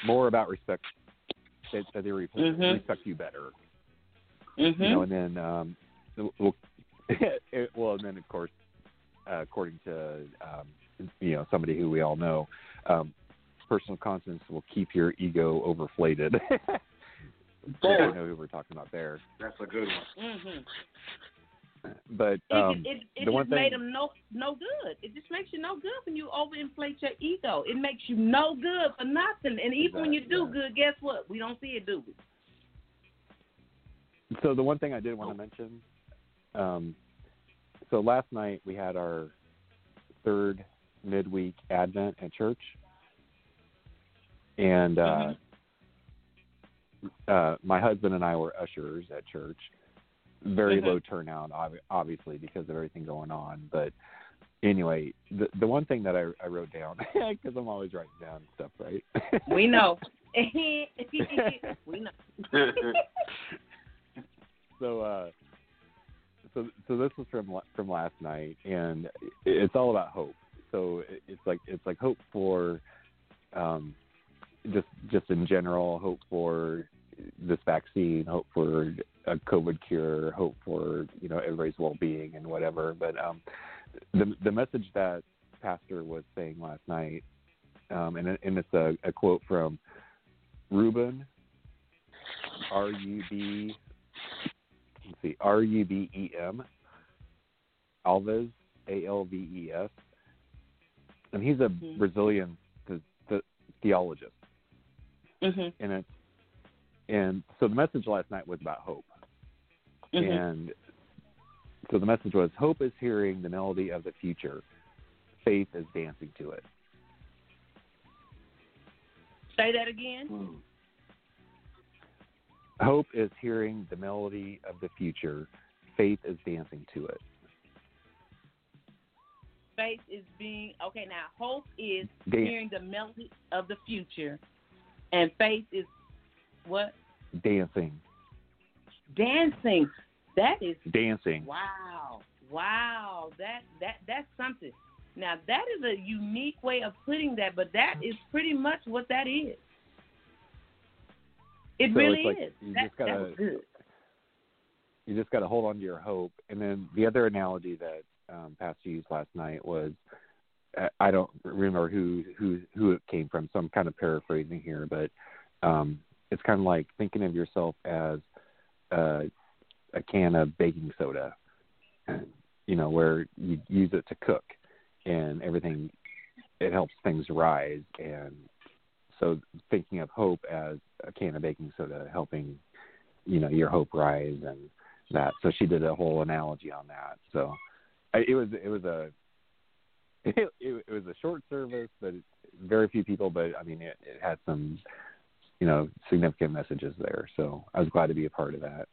Speaker 10: more about respect. That they re-
Speaker 8: Mhm.
Speaker 10: respect you better
Speaker 8: Mm-hmm.
Speaker 10: you know, and then um, well, it, well, and then of course, uh, according to um, you know somebody who we all know, um, personal conscience will keep your ego overflated.
Speaker 9: Boy.
Speaker 10: I know who we're talking about there,
Speaker 9: That's a good one.
Speaker 5: Mm-hmm.
Speaker 10: but
Speaker 5: It,
Speaker 10: um,
Speaker 5: it, it
Speaker 10: the one
Speaker 5: just
Speaker 10: thing,
Speaker 5: made them no no good. It just makes you no good when you overinflate your ego. It makes you no good for nothing. And even when you do good, guess what? We don't see it, do we?
Speaker 10: so the one thing I did want to mention, um, so last night we had our third midweek Advent at church, and uh, uh, my husband and I were ushers at church. Very
Speaker 8: Mhm.
Speaker 10: low turnout, ob- obviously because of everything going on. But anyway, the the one thing that I, I wrote down because I'm always writing down stuff, right?
Speaker 5: We know. we know.
Speaker 10: so uh so so this was from from last night and it's all about hope so it- it's like it's like hope for um, just just in general, hope for this vaccine, hope for a COVID cure, hope for you know everybody's well being and whatever. But um, the the message that Pastor was saying last night, um, and and it's a, a quote from Rubem R U B let's see R U B E M Alves A L V E S, and he's a Brazilian th- th- theologist,
Speaker 5: Mhm.
Speaker 10: and it's and so the message last night was about hope,
Speaker 5: Mhm.
Speaker 10: and so the message was hope is hearing the melody of the future, faith is dancing to it.
Speaker 5: Say that again.
Speaker 10: Hope is hearing the melody of the future, faith is dancing to it.
Speaker 5: Faith is being okay. Now, hope is
Speaker 10: Dan-
Speaker 5: hearing the melody of the future, and faith is what
Speaker 10: Dancing,
Speaker 5: dancing. That is
Speaker 10: dancing.
Speaker 5: wow, wow. That that that's something. Now that is a unique way of putting that, but that is pretty much what that is. It
Speaker 10: So
Speaker 5: really
Speaker 10: like
Speaker 5: is.
Speaker 10: you
Speaker 5: That,
Speaker 10: just gotta-
Speaker 5: good.
Speaker 10: you just got to hold on to your hope. And then the other analogy that um, Pastor used last night was I don't remember who who who it came from, so I'm kind of paraphrasing here, but um, it's kind of like thinking of yourself as uh, a can of baking soda, you know, where you use it to cook and everything. It helps things rise, and so thinking of hope as a can of baking soda helping, you know, your hope rise and that. So she did a whole analogy on that. So it was it was a it, it, it was a short service, but very few people. But I mean, it, it had some you know significant messages there. So I was glad to be a part of that.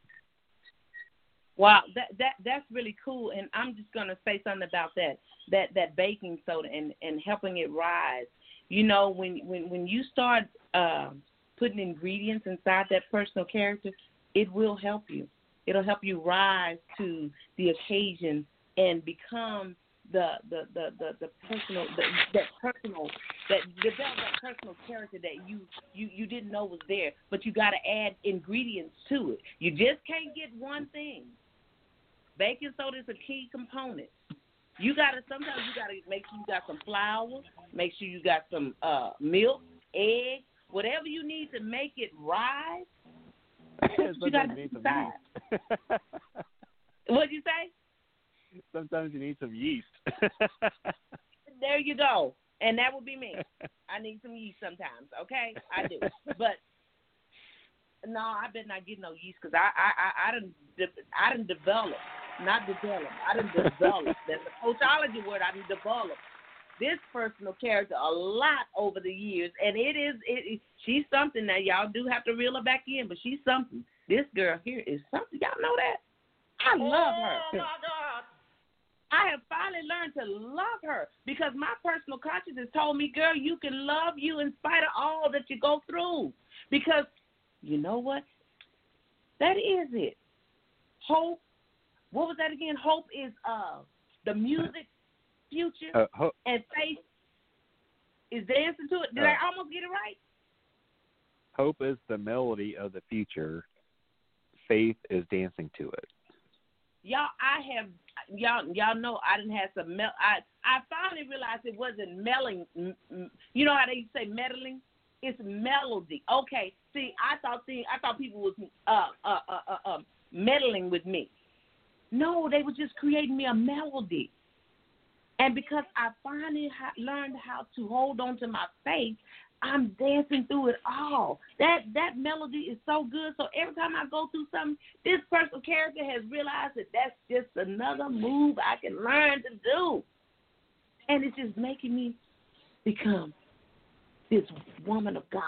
Speaker 5: Wow, that that that's really cool, and I'm just gonna say something about that that that baking soda and and helping it rise. You know, when when when you start uh, putting ingredients inside that personal character, it will help you. It'll help you rise to the occasion and become the the the the, the personal the, that personal that develop that personal character that you you you didn't know was there, but you got to add ingredients to it. You just can't get one thing. Baking soda is a key component. You gotta sometimes you gotta make sure you got some flour, make sure you got some uh milk, egg, whatever you need to make it rise. you gotta
Speaker 10: Sometimes you need some
Speaker 5: decide. What'd you say?
Speaker 10: Sometimes you need some yeast.
Speaker 5: There you go. And that would be me. I need some yeast sometimes, okay? I do. But no, I better not get no yeast because I I I, I didn't I didn't develop, not develop. I didn't develop. That's a coachology word. I didn't develop this personal character a lot over the years, and it is it. it she's something that y'all do have to reel her back in, but she's something. This girl here is something. Y'all know that? I love her. Oh, I have finally learned to love her because my personal conscience has told me, girl, you can love you in spite of all that you go through. Because you know what? That is it. Hope. What was that again? Hope is uh the music future
Speaker 10: Uh, ho-
Speaker 5: and faith is dancing to it. Did
Speaker 10: Uh,
Speaker 5: I almost get it right?
Speaker 10: hope is the melody of the future. Faith is dancing to it.
Speaker 5: Y'all, I have y'all. Y'all know I didn't have some. Mel- I I finally realized it wasn't meddling. You know how they say meddling? It's melody. Okay. See, I thought the I thought people was uh uh uh uh, uh meddling with me. No, they were just creating me a melody. And because I finally ha- learned how to hold on to my faith, I'm dancing through it all. That that melody is so good. So every time I go through something, this personal character has realized that that's just another move I can learn to do, and it's just making me become this woman of God,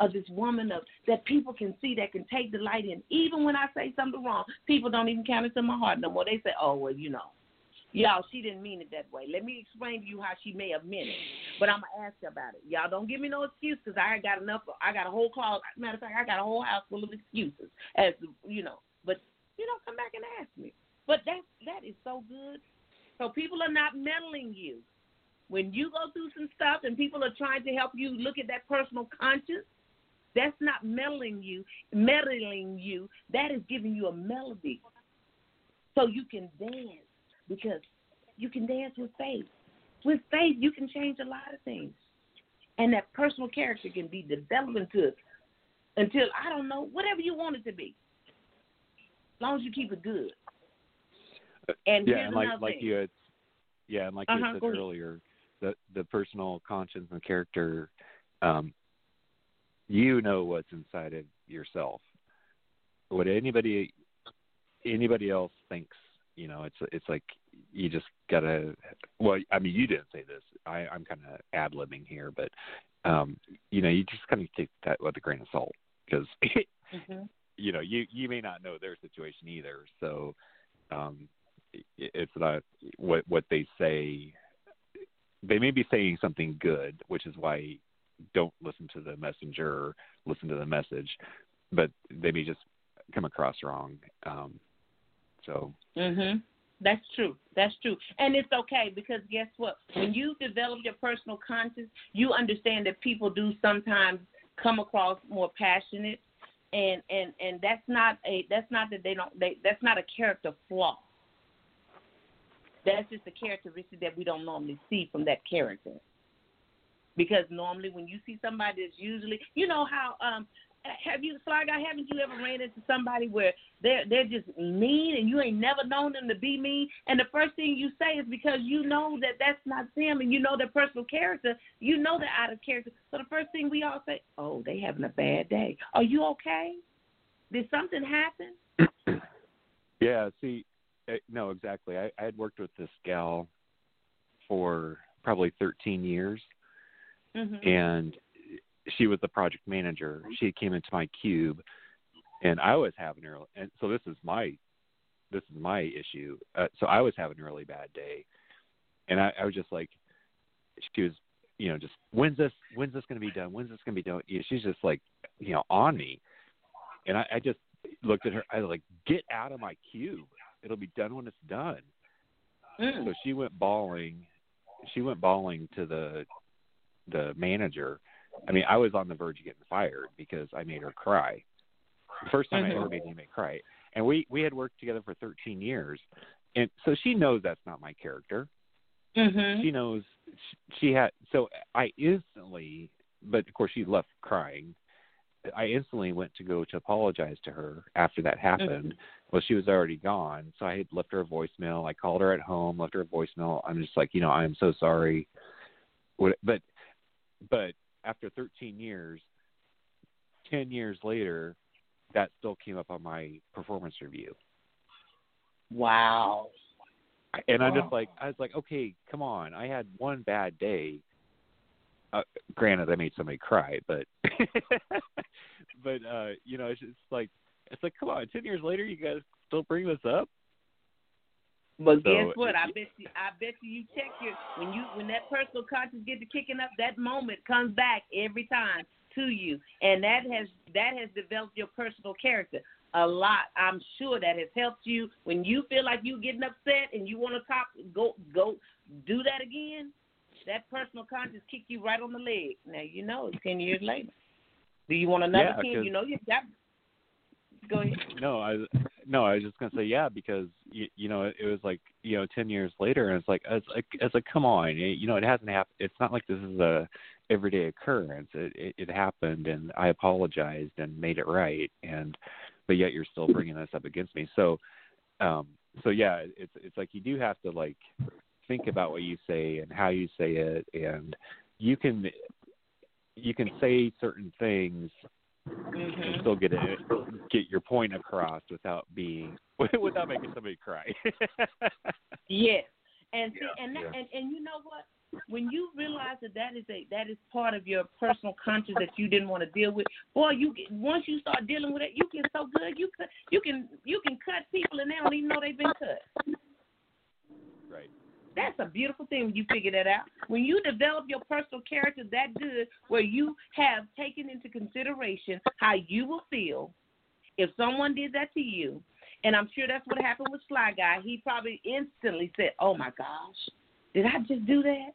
Speaker 5: of this woman of that people can see that can take delight in. Even when I say something wrong, people don't even count it to my heart no more. They say, "Oh well, you know." Y'all, she didn't mean it that way. Let me explain to you how she may have meant it, but I'm gonna ask you about it. Y'all don't give me no excuse because I got enough. I got a whole closet. Matter of fact, I got a whole house full of excuses. As you know, but you know, come back and ask me. But that that is so good. So people are not meddling you. when you go through some stuff and people are trying to help you look at that personal conscience, that's not meddling you, meddling you. That is giving you a melody, so you can dance because you can dance with faith. With faith, you can change a lot of things, and that personal character can be developed into until I don't know whatever you want it to be, as long as you keep it good. And
Speaker 10: yeah, and like like
Speaker 5: thing.
Speaker 10: you had, yeah, and like you
Speaker 5: Uh-huh,
Speaker 10: had said earlier, the the personal conscience and character, um, you know what's inside of yourself. What anybody anybody else thinks, you know, it's it's like you just gotta. Well, I mean, you didn't say this. I, I'm kind of ad libbing here, but um, you know, you just kind of take that with a grain of salt because
Speaker 5: Mhm.
Speaker 10: you know you you may not know their situation either so um it's not what what they say they may be saying something good which is why don't listen to the messenger listen to the message but they may just come across wrong um so
Speaker 5: Mhm. That's true. That's true. And it's okay because guess what? When you develop your personal conscience, you understand that people do sometimes come across more passionate and and and that's not a that's not that they don't they that's not a character flaw. That's just a characteristic that we don't normally see from that character. Because normally when you see somebody that's usually you know how um have you Sly guy haven't you ever ran into somebody where they're they're just mean and you ain't never known them to be mean? And the first thing you say is because you know that that's not them and you know their personal character you know they're out of character. So the first thing we all say oh they having a bad day. Are you okay? Did something happen?
Speaker 10: Yeah, see, eh, no, exactly. I, I had worked with this gal for probably 13 years,
Speaker 5: mm-hmm.
Speaker 10: and she was the project manager. She came into my cube, and I was having her. And so this is my this is my issue. Uh, so I was having a really bad day, and I, I was just like, she was, you know, just when's this when's this going to be done? When's this going to be done? You know, she's just like, you know, on me, and I, I just looked at her. I was like, get out of my cube. It'll be done when it's done.
Speaker 5: Mm.
Speaker 10: So she went bawling. She went bawling to the the manager. I mean, I was on the verge of getting fired because I made her cry. The first time I ever
Speaker 5: Mhm.
Speaker 10: made anybody cry. And we we had worked together for 13 years, and so she knows that's not my character.
Speaker 5: Mhm.
Speaker 10: She knows she had. So I instantly, but of course she left crying. I instantly went to go to apologize to her after that happened. Well, she was already gone, so I had left her a voicemail. I called her at home, left her a voicemail. I'm just like, you know, I'm so sorry. But, but after 13 years, 10 years later, that still came up on my performance review.
Speaker 5: wow
Speaker 10: And I'm just like, I was like, okay, come on. I had one bad day. Uh, granted, I made somebody cry, but, but uh, you know, it's just like, it's like, come on, ten years later, you guys still bring this up?
Speaker 5: But
Speaker 10: So,
Speaker 5: guess what? I bet you. I bet you. You check your when you when that personal conscience get to kicking up. That moment comes back every time to you, and that has that has developed your personal character a lot. I'm sure that has helped you when you feel like you getting upset and you want to talk. Go go do that again. That personal conscience kick you right on the leg. Now you know it's ten years later. Do you want another
Speaker 10: Yeah,
Speaker 5: ten?
Speaker 10: 'cause-
Speaker 5: You know you got. Go ahead.
Speaker 10: No, I no, I was just gonna say yeah because you, you know it, was like you know ten years later and it's like it's like it's like come on it, you know it hasn't happened. It's not like this is a everyday occurrence. It, it it happened and I apologized and made it right and but yet you're still bringing this up against me. So um so yeah, it's it's like you do have to like think about what you say and how you say it and you can you can say certain things Mm-hmm. and still get it get your point across without being without making somebody cry.
Speaker 5: Yes, and see, and, that,
Speaker 10: Yeah.
Speaker 5: and and you know what? When you realize that that is a that is part of your personal conscience that you didn't want to deal with, boy, you get, once you start dealing with it, you get so good. You cut, you can you can cut people and they don't even know they've been cut. That's a beautiful thing when you figure that out. When you develop your personal character that good, where you have taken into consideration how you will feel if someone did that to you, and I'm sure that's what happened with Sly Guy. He probably instantly said, "Oh my gosh, did I just do that?"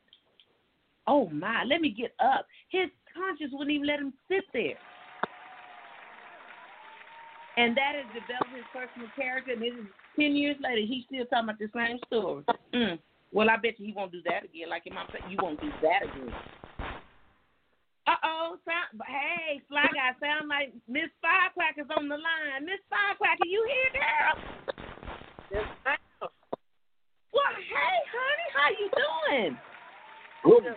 Speaker 5: Oh my, let me get up. His conscience wouldn't even let him sit there. And that has developed his personal character. And this is ten years later, he's still talking about the same story. Mm. Well, I bet you he won't do that again. Like in my, you won't do that again. Uh oh, hey, Fly Guy, sound like Miss Firecracker's on the line. Miss Firecracker, you here, girl?
Speaker 11: Yes, ma'am.
Speaker 5: Well, hey, honey, how you doing?
Speaker 11: Good.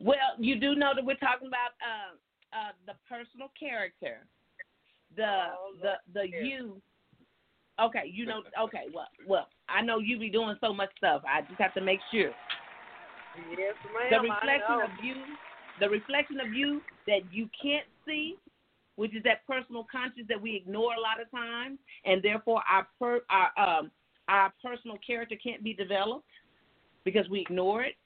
Speaker 5: Well, you do know that we're talking about uh, uh, the personal character, the
Speaker 11: Oh,
Speaker 5: the the you. Okay, you know. Okay, well, well, I know you be doing so much stuff. I just have to make sure
Speaker 11: Yes, ma'am.
Speaker 5: the reflection of you, the reflection of you that you can't see, which is that personal conscience that we ignore a lot of times, and therefore our per, our um our personal character can't be developed because we ignore it.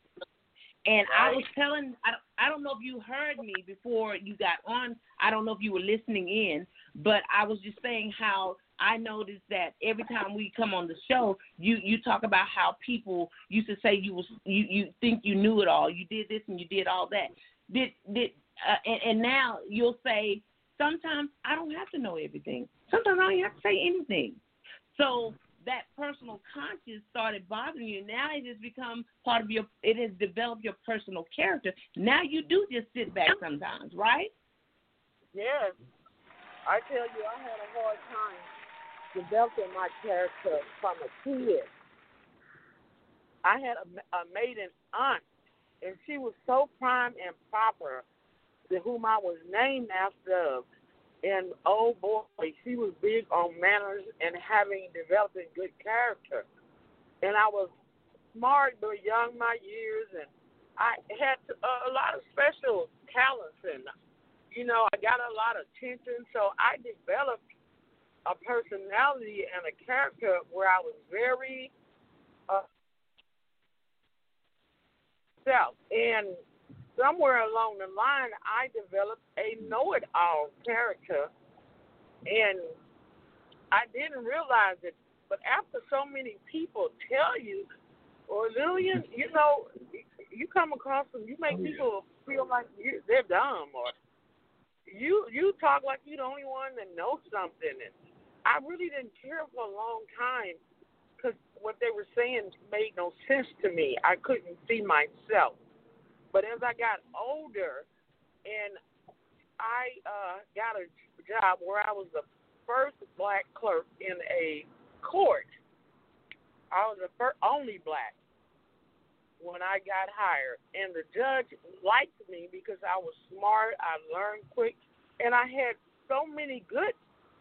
Speaker 5: And I was telling, I don't, I don't know if you heard me before you got on. I don't know if you were listening in, but I was just saying how I noticed that every time we come on the show, you you talk about how people used to say you was you you think you knew it all, you did this and you did all that. Did did uh, and, and now you'll say sometimes I don't have to know everything. Sometimes I don't have to say anything. So that personal conscience started bothering you. Now it has become part of your. It has developed your personal character. Now you do just sit back sometimes, right?
Speaker 11: Yes. I tell you, I had a hard time developing my character from a kid. I had a, a maiden aunt, and she was so prime and proper to whom I was named after. And oh boy, she was big on manners and having developing good character. And I was smart but young my years, and I had a, uh, a lot of special talents, and you know I got a lot of attention. So I developed a personality and a character where I was very uh, self. And somewhere along the line, I developed a know-it-all character, and I didn't realize it. But after so many people tell you, or Lillian, you know, you come across them, you make people feel like you, they're dumb, or you you talk like you're the only one that knows something. And I really didn't care for a long time because what they were saying made no sense to me. I couldn't see myself. But as I got older, and I uh, got a job where I was the first black clerk in a court. I was the first, only black when I got hired, and the judge liked me because I was smart, I learned quick, and I had so many good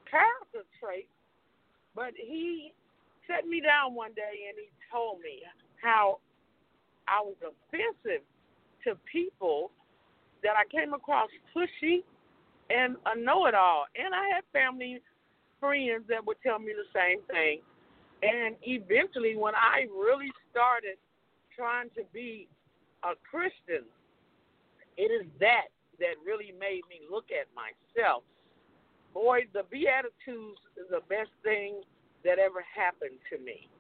Speaker 11: character traits. But he sat me down one day and he told me how I was offensive to people that I came across pushy and a know-it-all, and I had family friends that would tell me the same thing. And eventually, when I really started trying to be a Christian, it is that that really made me look at myself. Boy, the Beatitudes is the best thing that ever happened to me.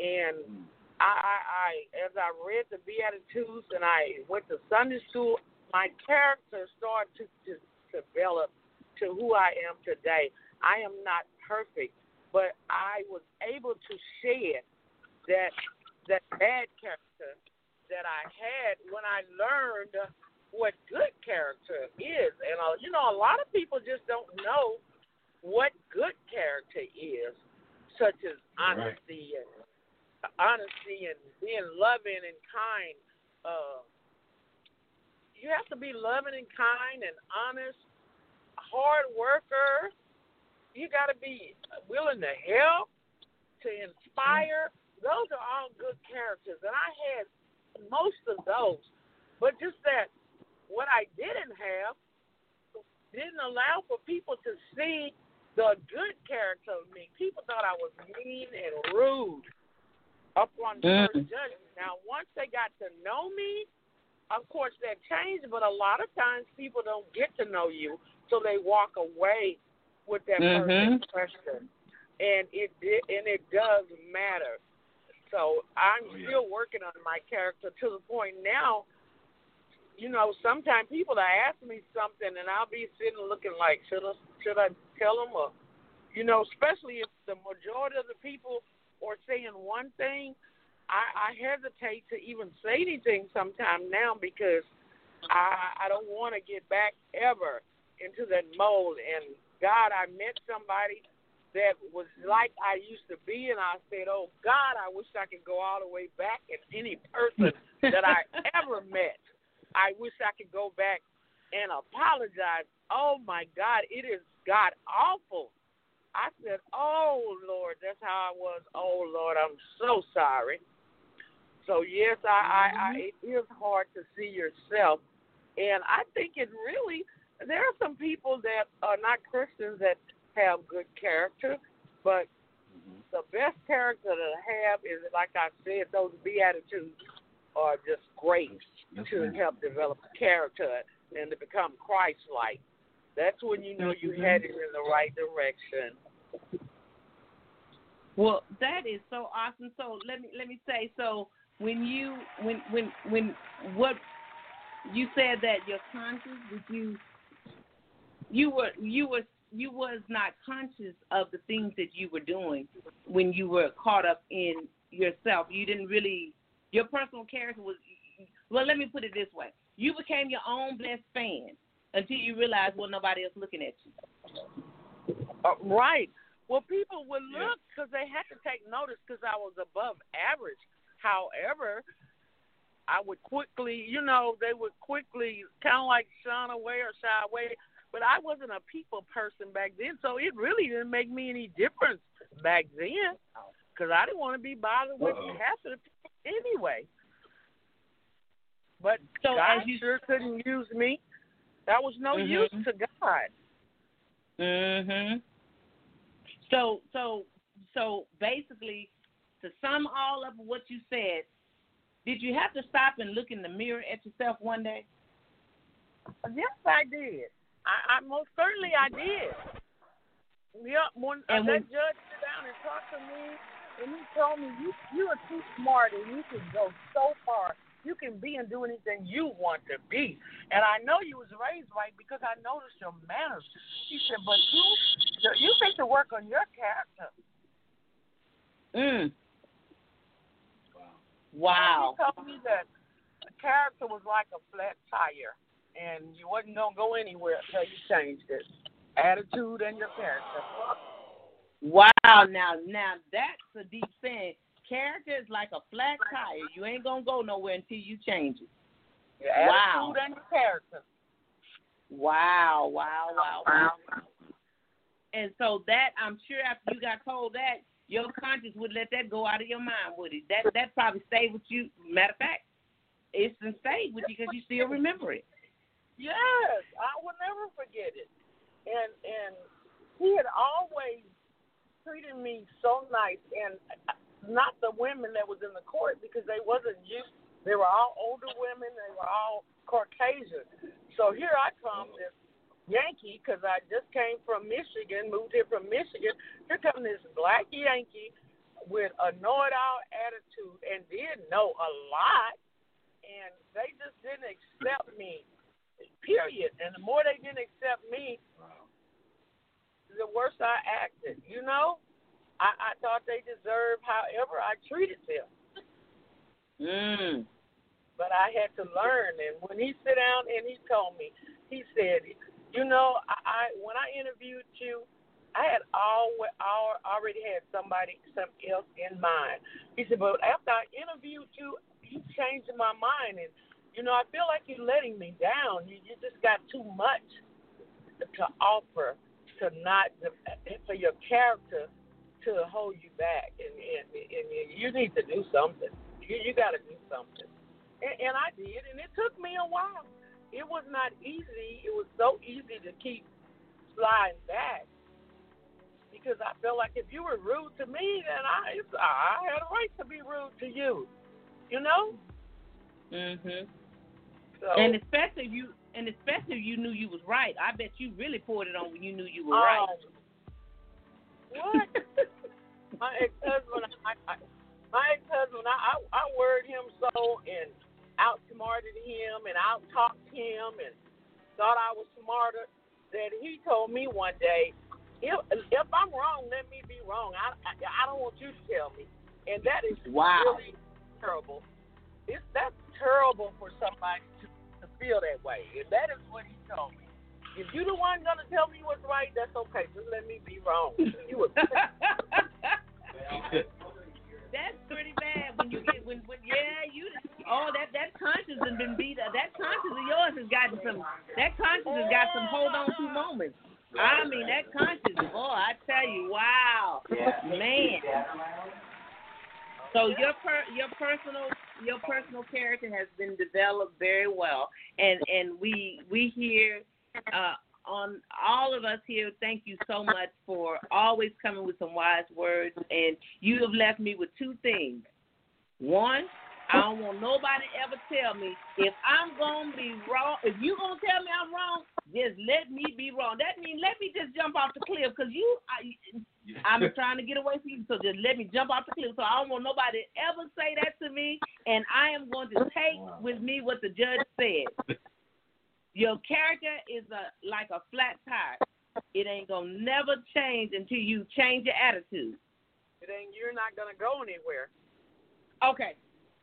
Speaker 11: And I, I, I, as I read the Beatitudes and I went to Sunday school, my character started to, to develop to who I am today. I am not perfect, but I was able to shed that that bad character that I had when I learned what good character is. And uh, you know, a lot of people just don't know what good character is, such as honesty and honesty and being loving and kind. Uh, you have to be loving and kind and honest, hard worker. You got to be willing to help, to inspire. Those are all good characters, and I had most of those. But just that what I didn't have didn't allow for people to see the good character of me. People thought I was mean and rude up on
Speaker 5: Mm.
Speaker 11: certain judges. Now, once they got to know me, of course that changed. But a lot of times people don't get to know you, so they walk away with that first
Speaker 5: Mhm.
Speaker 11: impression, and it did, and it does matter. So I'm
Speaker 9: Oh, yeah.
Speaker 11: still working on my character to the point now. You know, sometimes people will ask me something, and I'll be sitting looking like, should I should I tell them or, you know, especially if the majority of the people are saying one thing, I, I hesitate to even say anything sometimes now because I I don't want to get back ever into that mold. And God, I met somebody that was like I used to be, and I said, "Oh God, I wish I could go all the way back." And any person that I ever met, I wish I could go back and apologize. Oh my God, it is God awful. I said, "Oh Lord, that's how I was. Oh Lord, I'm so sorry." So yes, I, I, I mm-hmm. it is hard to see yourself, and I think it really there are some people that are not Christians that have good character, but mm-hmm. the best character to have is like I said, those beatitudes are just great to help develop character and to become Christ like. That's when you know you're headed in the right direction.
Speaker 5: Well, that is so awesome. So let me let me say so when you when when when what you said that your conscience did you you were you were you was not conscious of the things that you were doing when you were caught up in yourself. You didn't really your personal character was well. Let me put it this way: you became your own blessed fan until you realized well nobody else looking at you.
Speaker 11: Uh, right. Well, people would look because they had to take notice because I was above average. However, I would quickly, you know, they would quickly kind of like shun away or shy away. But I wasn't a people person back then, so it really didn't make me any difference back then because I didn't want to be bothered with
Speaker 9: Uh-oh.
Speaker 11: half of the people anyway. But
Speaker 5: So
Speaker 11: God
Speaker 5: you-
Speaker 11: sure couldn't use me. That was no
Speaker 5: Mhm.
Speaker 11: use to God.
Speaker 5: Mhm. So so so basically, to sum all of what you said, did you have to stop and look in the mirror at yourself one day?
Speaker 11: Yes, I did. I, I most certainly I did. Yep. When uh,
Speaker 5: And
Speaker 11: that
Speaker 5: when-
Speaker 11: judge sit down and talked to me, and he told me you you are too smart and you can go so far. You can be and do anything you want to be. And I know you was raised right because I noticed your manners. He said, but you you need to work on your character.
Speaker 5: Mm. Wow.
Speaker 11: He told me that character was like a flat tire, and you wasn't gonna go anywhere until you changed it. Attitude and your character.
Speaker 5: Wow. Now now that's a deep saying. Character is like a flat tire. You ain't gonna go nowhere until you change it.
Speaker 11: Your
Speaker 5: Wow.
Speaker 11: attitude and your character.
Speaker 5: Wow, wow, wow, wow. And so that I'm sure after you got told that, your conscience would let that go out of your mind, would it? That that probably stayed with you. Matter of fact, it's stayed with you because you still remember it.
Speaker 11: Yes, I will never forget it. And and he had always treated me so nice, and not the women that was in the court because they wasn't used. They were all older women. They were all Caucasian. So here I come, this Yankee, because I just came from Michigan, moved here from Michigan. Here comes this black Yankee with a know-it-all attitude and did know a lot, and they just didn't accept me. Period. And the more they didn't accept me, the worse I acted. You know, I, I thought they deserved however I treated them.
Speaker 5: Mm.
Speaker 11: But I had to learn. And when he sat down and he told me, he said, "You know, I, I when I interviewed you, I had all, all already had somebody something else in mind." He said, "But after I interviewed you, you changed my mind, and you know, I feel like you're letting me down. You, you just got too much to offer to not for your character to hold you back, and and, and you need to do something. You you got to do something." And, and I did, and it took me a while. It was not easy. It was so easy to keep sliding back because I felt like if you were rude to me, then I I had a right to be rude to you. You know.
Speaker 5: Mhm.
Speaker 11: So,
Speaker 5: And especially if you and especially if you knew you was right. I bet you really poured it on when you knew you were
Speaker 11: um,
Speaker 5: right.
Speaker 11: What? My ex-husband, I, I, my ex-husband, I, I I worried him so and outsmarted him and out talked him and thought I was smarter that he told me one day, if if I'm wrong, let me be wrong. I I, I don't want you to tell me, and that is
Speaker 5: Wow.
Speaker 11: really terrible. It's that's terrible for somebody to, to feel that way, and that is what he told me. If you the one gonna tell me what's right, that's okay. Just let me be wrong. You a
Speaker 5: That's pretty bad when you get when, when yeah you oh that that conscience has been beat up. That conscience of yours has gotten some that conscience has got some hold on to moments. I mean that conscience, boy, I tell you, wow, man. So your per your personal your personal character has been developed very well, and and we we hear uh, on all of us here. Thank you so much for always coming with some wise words, and you have left me with two things. One, I don't want nobody ever tell me if I'm gonna be wrong. If you gonna tell me I'm wrong, just let me be wrong. That means let me just jump off the cliff because you, I, I'm trying to get away from you. So just let me jump off the cliff. So I don't want nobody to ever say that to me, and I am going to take with me what the judge said. Your character is a like a flat tire. It ain't gonna never change until you change your attitude.
Speaker 11: It ain't. You're not gonna go anywhere.
Speaker 5: Okay.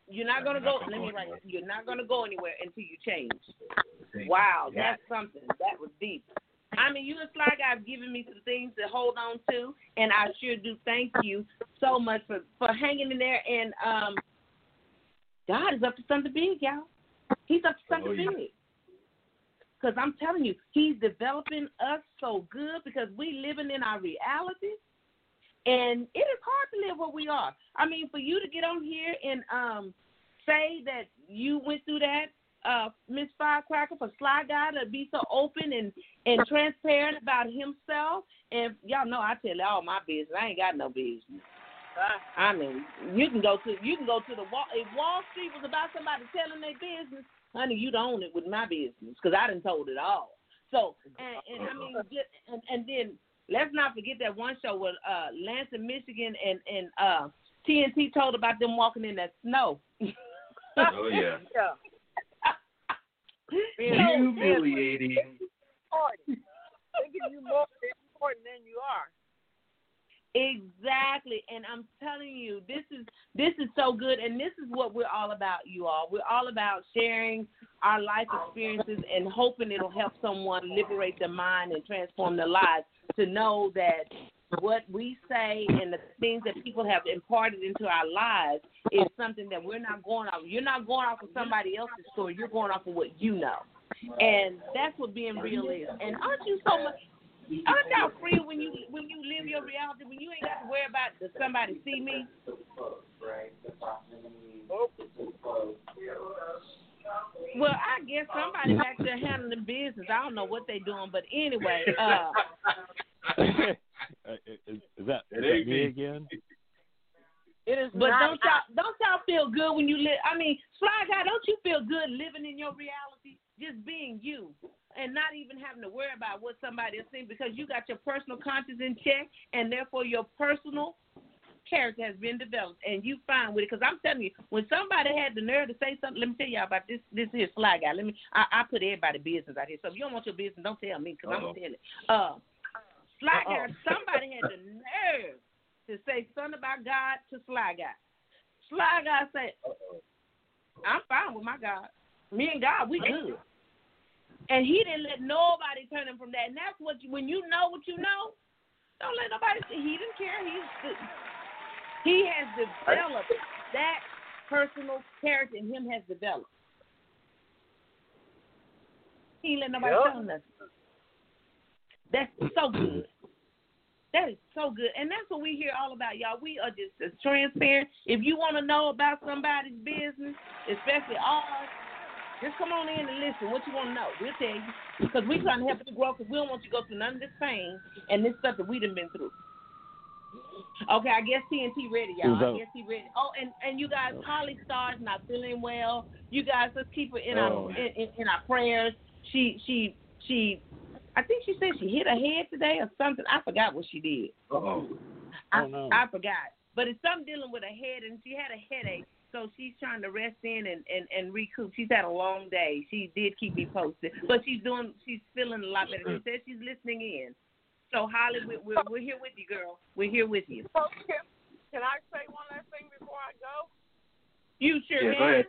Speaker 5: You're not gonna go. Let me write. You're not gonna go anywhere until you change. Wow, that's something. That was deep. I mean, you and Sly Guy have given me some things to hold on to, and I sure do thank you so much for for hanging in there. And um, God is up to something big, y'all. He's up to something
Speaker 9: Oh, yeah.
Speaker 5: big. Because I'm telling you, He's developing us so good because we living in our reality. And it is hard to live where we are. I mean, for you to get on here and um say that you went through that, uh, Miss Firecracker, for Sly Guy to be so open and and transparent about himself, and y'all know I tell all my business. I ain't got no business. I mean, you can go to you can go to the wall. If Wall Street was about somebody telling their business, honey, you'd own it with my business because I didn't told it all. So, and, and I mean, just, and, and then let's not forget that one show with uh, Lansing, Michigan, and and uh, TNT told about them walking in that snow.
Speaker 9: Oh yeah.
Speaker 11: Yeah.
Speaker 9: Humiliating.
Speaker 11: Important. Thinking you more important than you are.
Speaker 5: Exactly, and I'm telling you, this is this is so good, and this is what we're all about, you all. We're all about sharing our life experiences and hoping it'll help someone liberate their mind and transform their lives to know that what we say and the things that people have imparted into our lives is something that we're not going off. You're not going off of somebody else's story. You're going off of what you know, and that's what being real is. And aren't you so much? Aren't y'all free when you when you live your reality when you ain't got to worry about does somebody see me? Well, I guess somebody back there handling business. I don't know what they doing, but anyway, uh,
Speaker 10: is, is that, is that me
Speaker 9: me.
Speaker 10: again?
Speaker 11: It is
Speaker 5: but
Speaker 11: not.
Speaker 5: don't y'all don't y'all feel good when you live? I mean, Sly Guy, don't you feel good living in your reality, just being you, and not even having to worry about what somebody is saying because you got your personal conscience in check, and therefore your personal character has been developed, and you fine with it. Because I'm telling you, when somebody had the nerve to say something, let me tell y'all about this. This here Sly Guy. Let me. I, I put everybody business out here. So if you don't want your business, don't tell me because I'm
Speaker 9: Uh-oh.
Speaker 5: gonna tell it. Uh, Sly Guy. Somebody had the nerve to say something about God to Sly Guy. Sly Guy said, I'm fine with my God. Me and God, we good. And he didn't let nobody turn him from that. And that's what you, when you know what you know, don't let nobody see. He didn't care. He's he has developed that personal character in him has developed. He ain't let nobody
Speaker 11: Yep.
Speaker 5: tell him nothing. That's so good. That is so good. And that's what we hear all about, y'all. We are just as transparent. If you want to know about somebody's business, especially ours, just come on in and listen. What you want to know, we'll tell you. Because we're trying to help you grow because we don't want you to go through none of this pain and this stuff that we done been through. Okay, I guess TNT ready, y'all. I guess he ready. Oh, and and you guys, oh. Holly Star's not feeling well. You guys, let's keep her in
Speaker 9: Oh.
Speaker 5: our in, in, in our prayers. She she she. I think she said she hit her head today or something. I forgot what she did.
Speaker 9: Uh-oh.
Speaker 5: I,
Speaker 10: Oh, no.
Speaker 5: I forgot. But it's something dealing with her head, and she had a headache, so she's trying to rest in and and and recoup. She's had a long day. She did keep me posted, but she's doing. She's feeling a lot better. She said she's listening in. So Holly, we're we're, we're here with you, girl. We're here with you.
Speaker 11: So can, can I say one last thing before I go?
Speaker 5: You sure
Speaker 9: Yeah,
Speaker 5: can.
Speaker 9: go ahead.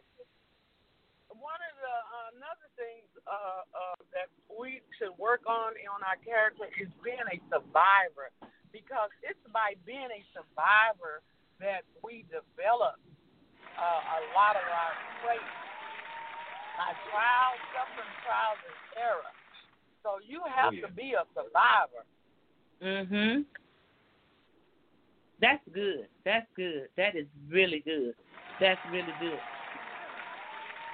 Speaker 11: One of the uh, another things uh, uh, that we should work on on our character is being a survivor, because it's by being a survivor that we develop uh, a lot of our traits, by trials, suffering trials and error. So you have
Speaker 9: yeah.
Speaker 11: to be a survivor.
Speaker 5: Mhm. That's good. That's good. That is really good. That's really good.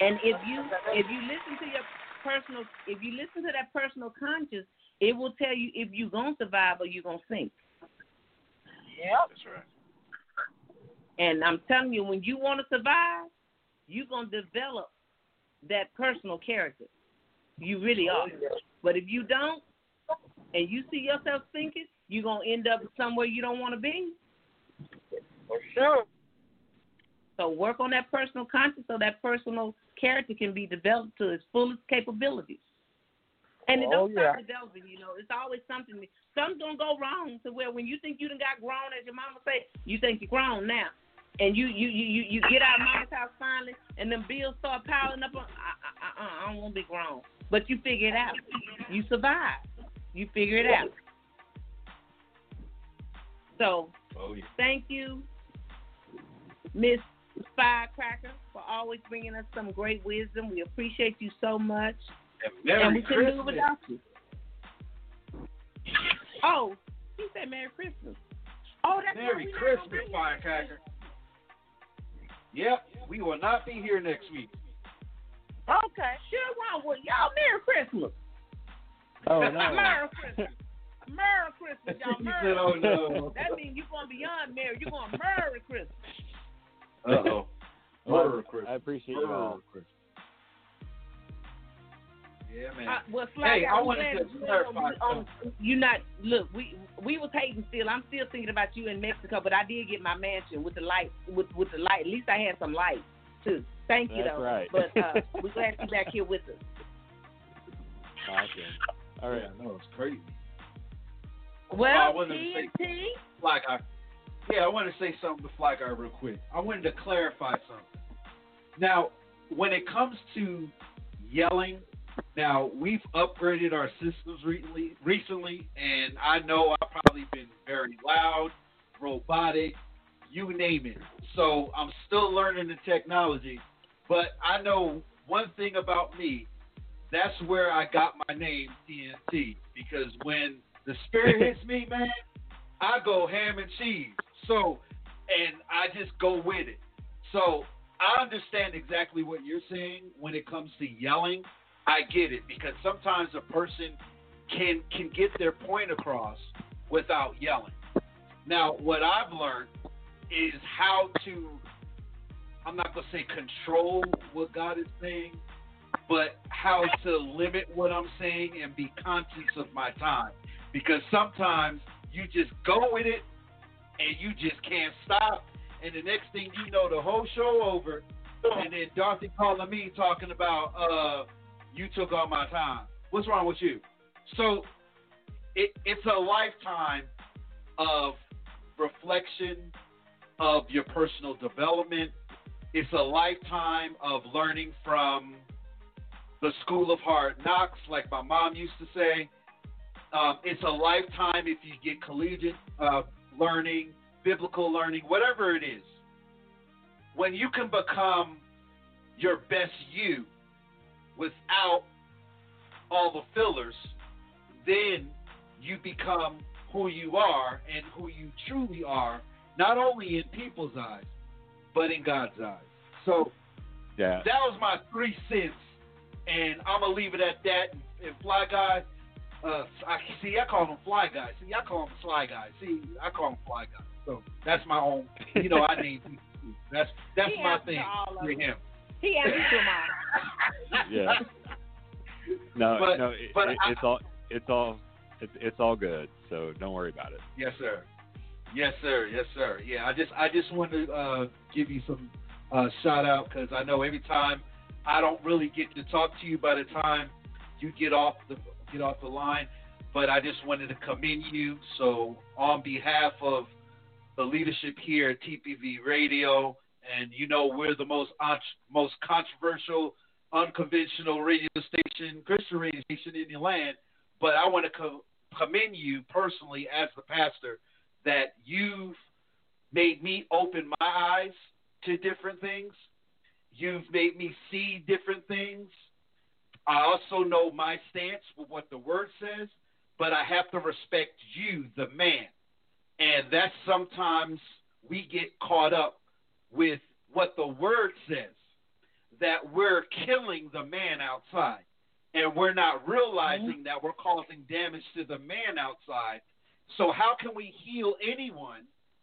Speaker 5: And if you if you listen to your personal if you listen to that personal conscious, it will tell you if you're gonna survive or you're gonna sink.
Speaker 11: Yep.
Speaker 9: That's right.
Speaker 5: And I'm telling you, when you want to survive, you're gonna develop that personal character. You really oh, are. But if you don't, and you see yourself sinking, you're gonna end up somewhere you don't want to be.
Speaker 11: For sure.
Speaker 5: So work on that personal conscience so that personal character can be developed to its fullest capabilities. And it
Speaker 11: Oh,
Speaker 5: don't stop
Speaker 11: yeah.
Speaker 5: developing, you know. It's always something something's gonna go wrong to where when you think you done got grown, as your mama say, you think you're grown now. And you you you you, get out of mama's house finally and them bills start piling up on I I, I, uh, I don't wanna be grown. But you figure it out. You survive. You figure it out. So
Speaker 9: Oh yeah.
Speaker 5: Thank you, Miss Firecracker, for always bringing us some great wisdom. We appreciate you so much,
Speaker 9: Merry
Speaker 5: and we couldn't do it without you. Oh, he said Merry Christmas. Oh, that's
Speaker 9: Merry Christmas. Firecracker. Yep, we will not be here next week.
Speaker 5: Okay, sure wrong with y'all. Merry Christmas.
Speaker 10: Oh
Speaker 5: Merry Christmas. Merry Christmas, y'all. Merry
Speaker 9: said, "Oh,
Speaker 5: Christmas.
Speaker 9: no."
Speaker 5: That means you're going beyond Merry. You're going Merry Christmas.
Speaker 9: Uh oh. Merry Christmas.
Speaker 10: I appreciate you all.
Speaker 9: Christmas. Yeah, man.
Speaker 5: Uh, well, Fly
Speaker 9: Hey, I wanted to
Speaker 5: you
Speaker 9: clarify
Speaker 5: know, you, um, you not look. We we was hating still. I'm still thinking about you in Mexico, but I did get my mansion with the light. With with the light, at least I had some light too. Thank you,
Speaker 10: That's
Speaker 5: though.
Speaker 10: right.
Speaker 5: But uh, we're glad to be back here with us.
Speaker 10: Awesome. All right.
Speaker 9: Yeah, no, it's crazy.
Speaker 5: Well,
Speaker 9: I wanted to say-
Speaker 5: TNT.
Speaker 9: Fly Yeah, I want to say something to Fly Guy real quick. I wanted to clarify something. Now, when it comes to yelling, now we've upgraded our systems recently, recently, and I know I've probably been very loud, robotic, you name it. So I'm still learning the technology, but I know one thing about me. That's where I got my name TNT because when the spirit hits me, man, I go ham and cheese. So, and I just go with it. So I understand exactly what you're saying when it comes to yelling. I get it because sometimes a person can can get their point across without yelling. Now, what I've learned is how to I'm not gonna say control what God is saying, but how to limit what I'm saying and be conscious of my time. Because sometimes you just go with it and you just can't stop. And the next thing you know, the whole show over, and then Dorothy calling me talking about, uh, you took all my time. What's wrong with you? So it, it's a lifetime of reflection of your personal development. It's a lifetime of learning from the school of hard knocks, like my mom used to say. Um, it's a lifetime if you get collegiate uh, learning, biblical learning, whatever it is. When you can become your best you without all the fillers, then you become who you are and who you truly are, not only in people's eyes, but in God's eyes. So
Speaker 10: Yeah.
Speaker 9: that was my three cents, and I'm gonna leave it at that. And, and Fly Guy, uh, I see, I call him Fly Guy. See, I call him Sly Guy. See, I call him Fly Guy. So that's my own. You know, I named him. That's that's
Speaker 5: He
Speaker 9: my thing for him.
Speaker 5: He answers to them.
Speaker 10: Yeah. No,
Speaker 9: But-
Speaker 10: no, it,
Speaker 9: but
Speaker 10: it,
Speaker 9: I-
Speaker 10: it's all it's all it's it's all good. So don't worry about it.
Speaker 9: Yes, sir. Yes, sir. Yes, sir. Yeah, I just I just want to uh, give you some uh, shout out because I know every time I don't really get to talk to you by the time you get off the get off the line, but I just wanted to commend you. So on behalf of the leadership here at TPV Radio, and you know we're the most most controversial, unconventional radio station, Christian radio station in the land. But I want to co- commend you personally as the pastor that you've made me open my eyes to different things. You've made me see different things. I also know my stance with what the word says, but I have to respect you, the man. And that's sometimes we get caught up with what the word says, that we're killing the man outside. And we're not realizing that we're causing damage to the man outside. So, how can we heal anyone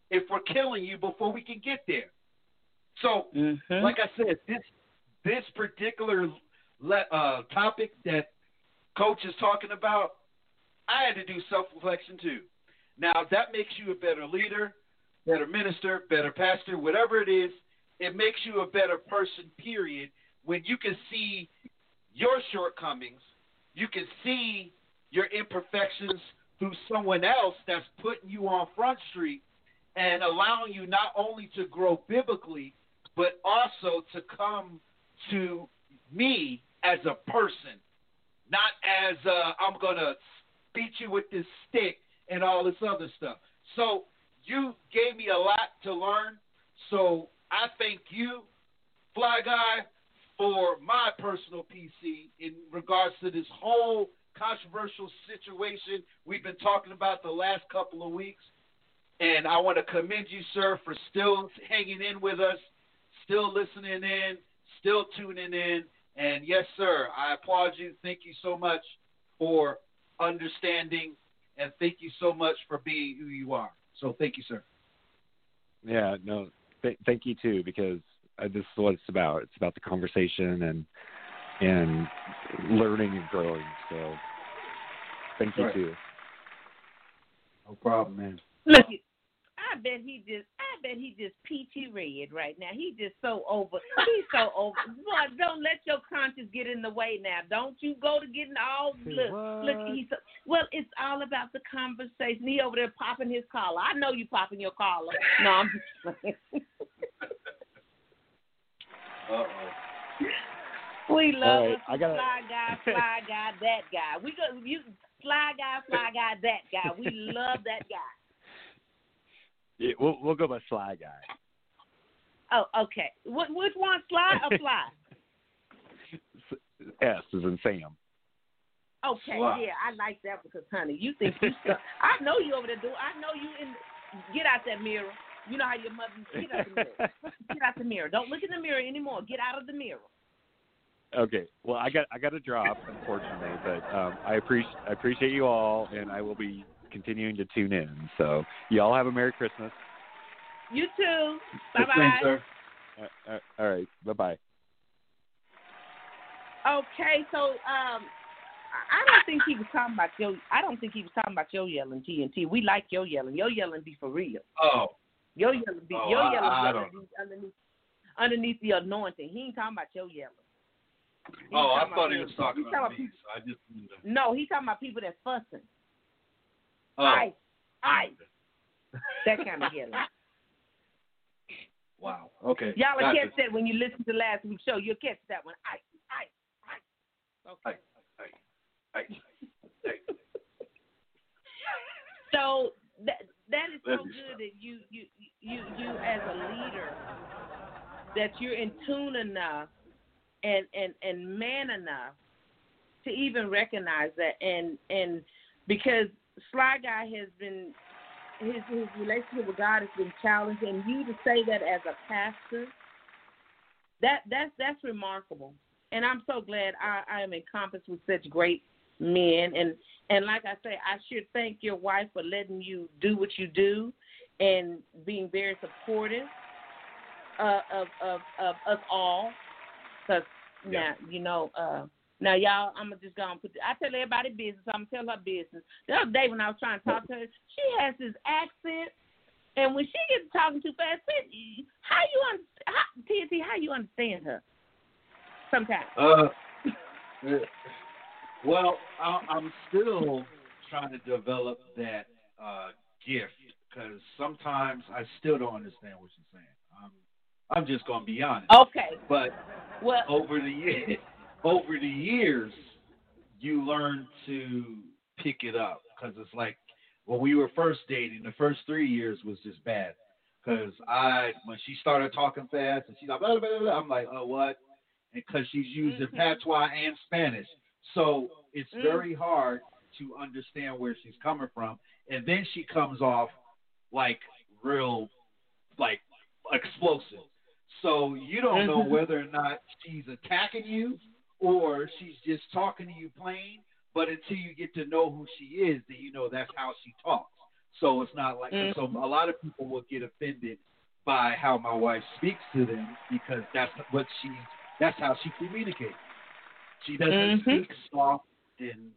Speaker 9: if we're killing you before we can get there? So,
Speaker 5: Mm-hmm.
Speaker 9: like I said, this this particular le- uh, topic that Coach is talking about, I had to do self reflection too. Now that makes you a better leader, better minister, better pastor, whatever it is. It makes you a better person. Period. When you can see your shortcomings, you can see your imperfections through someone else that's putting you on front street and allowing you not only to grow biblically, but also to come to me as a person, not as uh, I'm going to beat you with this stick and all this other stuff. So you gave me a lot to learn. So I thank you, Fly Guy, for my personal PC in regards to this whole controversial situation we've been talking about the last couple of weeks. And I want to commend you, sir, for still hanging in with us, still listening in, still tuning in. And yes, sir, I applaud you. Thank you so much for understanding, and thank you so much for being who you are. So thank you, sir.
Speaker 10: Yeah, no, th- thank you too, because uh, this is what it's about. It's about the conversation and and learning and growing. So thank you
Speaker 9: Right.
Speaker 10: too.
Speaker 9: No problem, man.
Speaker 5: Look, I bet he just, I bet he just peachy red right now. He just so over. He's so over. Boy, don't let your conscience get in the way now. Don't you go to getting all look. Look, he's so, well. It's all about the conversation. He over there popping his collar. I know you popping your collar. No, I'm just playing.
Speaker 9: Uh oh.
Speaker 5: We love
Speaker 10: right, I gotta-
Speaker 5: fly guy, fly guy, that guy. We go you fly guy, fly guy, that guy. We love that guy.
Speaker 10: Yeah, we'll we'll go by Sly Guy.
Speaker 5: Oh, okay. What which one, Sly or Fly?
Speaker 10: S is in Sam.
Speaker 5: Okay,
Speaker 10: Sly.
Speaker 5: yeah, I like that because, honey, you think you. Stuck. I know you over there, dude. I know you in. Get out that mirror. You know how your mother. Get out the mirror. Get out the mirror. Don't look in the mirror anymore. Get out of the mirror.
Speaker 10: Okay. Well, I got I got a drop, unfortunately, but um, I appreciate I appreciate you all, and I will be continuing to tune in. So y'all have a Merry Christmas.
Speaker 5: You too. Bye bye.
Speaker 9: sir.
Speaker 10: Uh, uh, all right. Bye bye.
Speaker 5: Okay, so um, I I don't think he was talking about your. I don't think he was talking about your yelling TNT. We like your yelling. Your yelling be for real.
Speaker 9: Oh.
Speaker 5: Your yelling be
Speaker 9: Oh,
Speaker 5: your
Speaker 9: I-
Speaker 5: yelling
Speaker 9: I
Speaker 5: be underneath, underneath underneath the anointing. He ain't talking about your yelling. He
Speaker 9: Oh, I thought he was
Speaker 5: people-
Speaker 9: talking
Speaker 5: he
Speaker 9: about
Speaker 5: talking
Speaker 9: me. So I just. wanted to-
Speaker 5: No, he's talking about people that fussing.
Speaker 9: Oh.
Speaker 5: Ice, ice. That kind of yelling.
Speaker 9: Wow. Okay.
Speaker 5: Y'all will catch that when you listen to last week's show. You'll catch that one. Ice, ice, ice. Okay.
Speaker 9: Hey, hey.
Speaker 5: So that that is so good that you you you you as a leader that you're in tune enough and and and man enough to even recognize that and and because Sly Guy has been his his relationship with God has been challenged and you to say that as a pastor that that's that's remarkable. And I'm so glad I, I am encompassed with such great men. And and like I say, I should thank your wife for letting you do what you do and being very supportive uh, of of of us all. Cause now you know uh now y'all, I'm gonna just go and put. I tell everybody business. I'm gonna tell her business. The other day when I was trying to talk to her, she has this accent. And when she gets talking too fast, how you un- how, TNT, how you understand her? Sometimes.
Speaker 9: Uh, well, I, I'm still trying to develop that uh, gift because sometimes I still don't understand what she's saying. I'm, I'm just gonna be honest.
Speaker 5: Okay.
Speaker 9: But
Speaker 5: well,
Speaker 9: over the years, over the years, you learn to pick it up because it's like when we were first dating, the first three years was just bad. Because I, when she started talking fast and she's like, blah, blah, blah, I'm like, oh, what? Because she's using
Speaker 5: Mm-hmm.
Speaker 9: patois and Spanish. So it's
Speaker 5: Mm.
Speaker 9: very hard to understand where she's coming from. And then she comes off like real, like explosive. So you don't know
Speaker 5: Mhm.
Speaker 9: whether or not she's attacking you or she's just talking to you plain. But until you get to know who she is, then you know that's how she talks. So it's not like
Speaker 5: Mhm.
Speaker 9: so. A lot of people will get offended by how my wife speaks to them because that's what she. That's how she communicates. She doesn't
Speaker 5: Mhm.
Speaker 9: speak soft and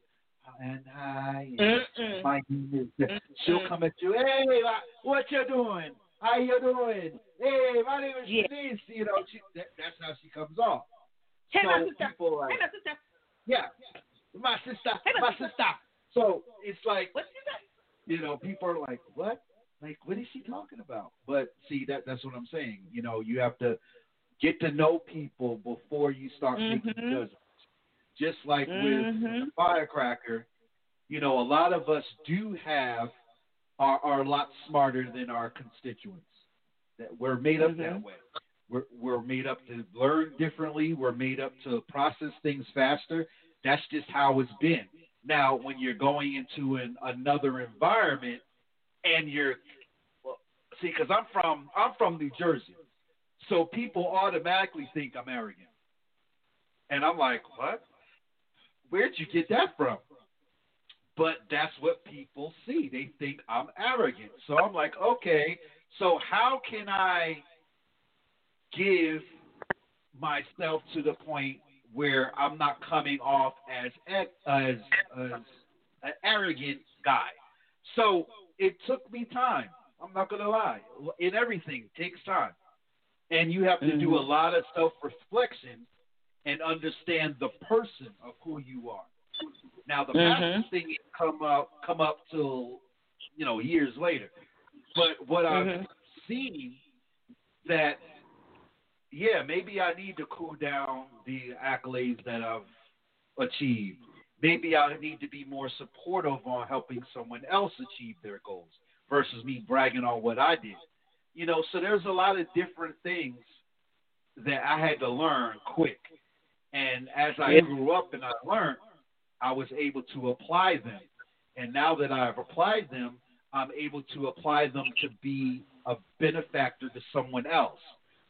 Speaker 9: and hi. And my name is. She'll come at you. Hey, what you doing? How you doing? Hey, my name is
Speaker 5: Yeah.
Speaker 9: Denise. You know, she, that, that's how she comes off.
Speaker 5: Hey,
Speaker 9: so
Speaker 5: my sister.
Speaker 9: people like,
Speaker 5: Hey, my sister.
Speaker 9: yeah, my sister,
Speaker 5: Hey,
Speaker 9: my
Speaker 5: my
Speaker 9: sister.
Speaker 5: sister.
Speaker 9: So it's like,
Speaker 5: What you
Speaker 9: know, people are like, what? Like, what is she talking about? But see, that that's what I'm saying. You know, you have to get to know people before you start making
Speaker 5: Mhm.
Speaker 9: judgments. Just like with
Speaker 5: Mhm.
Speaker 9: the firecracker, you know, a lot of us do have are are a lot smarter than our constituents. That we're made up that
Speaker 5: Mhm.
Speaker 9: way. We're we're made up to learn differently. We're made up to process things faster. That's just how it's been. Now, when you're going into an another environment and you're well, see, because I'm from I'm from New Jersey, so people automatically think I'm arrogant, and I'm like, what? Where'd you get that from? But that's what people see. They think I'm arrogant. So I'm like, okay, so how can I give myself to the point where I'm not coming off as as as an arrogant guy? So it took me time. I'm not gonna lie. In everything it takes time, and you have to do a
Speaker 5: Mhm.
Speaker 9: lot of self reflection and understand the person of who you are. Now the
Speaker 5: Mhm.
Speaker 9: pastor thing come up come up till you know years later. But what I've
Speaker 5: Mhm.
Speaker 9: seen that yeah, maybe I need to cool down the accolades that I've achieved. Maybe I need to be more supportive on helping someone else achieve their goals versus me bragging on what I did. You know, so there's a lot of different things that I had to learn quick. And as I
Speaker 5: Yeah.
Speaker 9: grew up and I learned, I was able to apply them. And now that I've applied them, I'm able to apply them to be a benefactor to someone else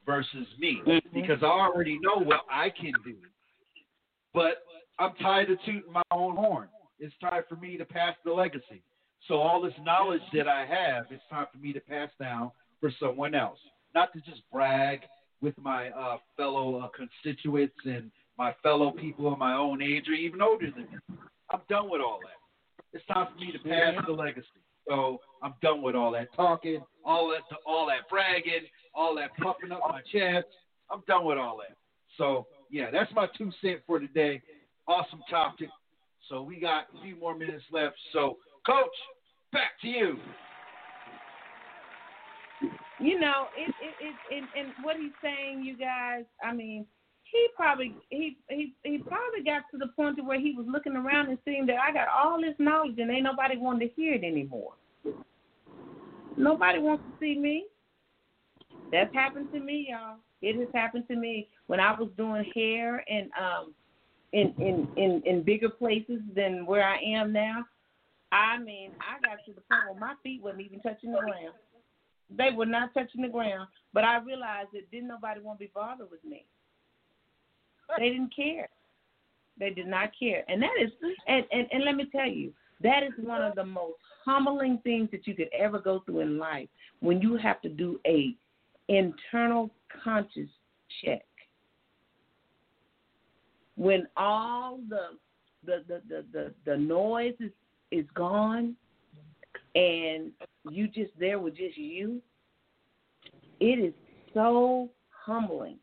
Speaker 9: versus me
Speaker 5: Mhm.
Speaker 9: because I already know what I can do. But I'm tired of tooting my own horn. It's time for me to pass the legacy. So all this knowledge that I have, it's time for me to pass down for someone else. Not to just brag with my uh, fellow uh, constituents and my fellow people of my own age or even older than me. I'm done with all that. It's time for me to pass the legacy. So I'm done with all that talking, all that, all that bragging, all that puffing up my chest. I'm done with all that. So yeah, that's my two cent for today. Awesome topic. So we got a few more minutes left. So coach, back to you.
Speaker 5: You know, it, it, it, and, and what he's saying, you guys. I mean, he probably he he he probably got to the point to where he was looking around and seeing that I got all this knowledge and ain't nobody wanting to hear it anymore. Nobody wants to see me. That's happened to me, y'all. It has happened to me when I was doing hair and um in in in in bigger places than where I am now. I mean, I got to the point where my feet wasn't even touching the ground. They were not touching the ground, but I realized that didn't nobody want to be bothered with me. They didn't care. They did not care, and that is, and, and and let me tell you, that is one of the most humbling things that you could ever go through in life when you have to do a internal conscious check. When all the the the the the, the noise is is gone and you just there with just you, it is so humbling.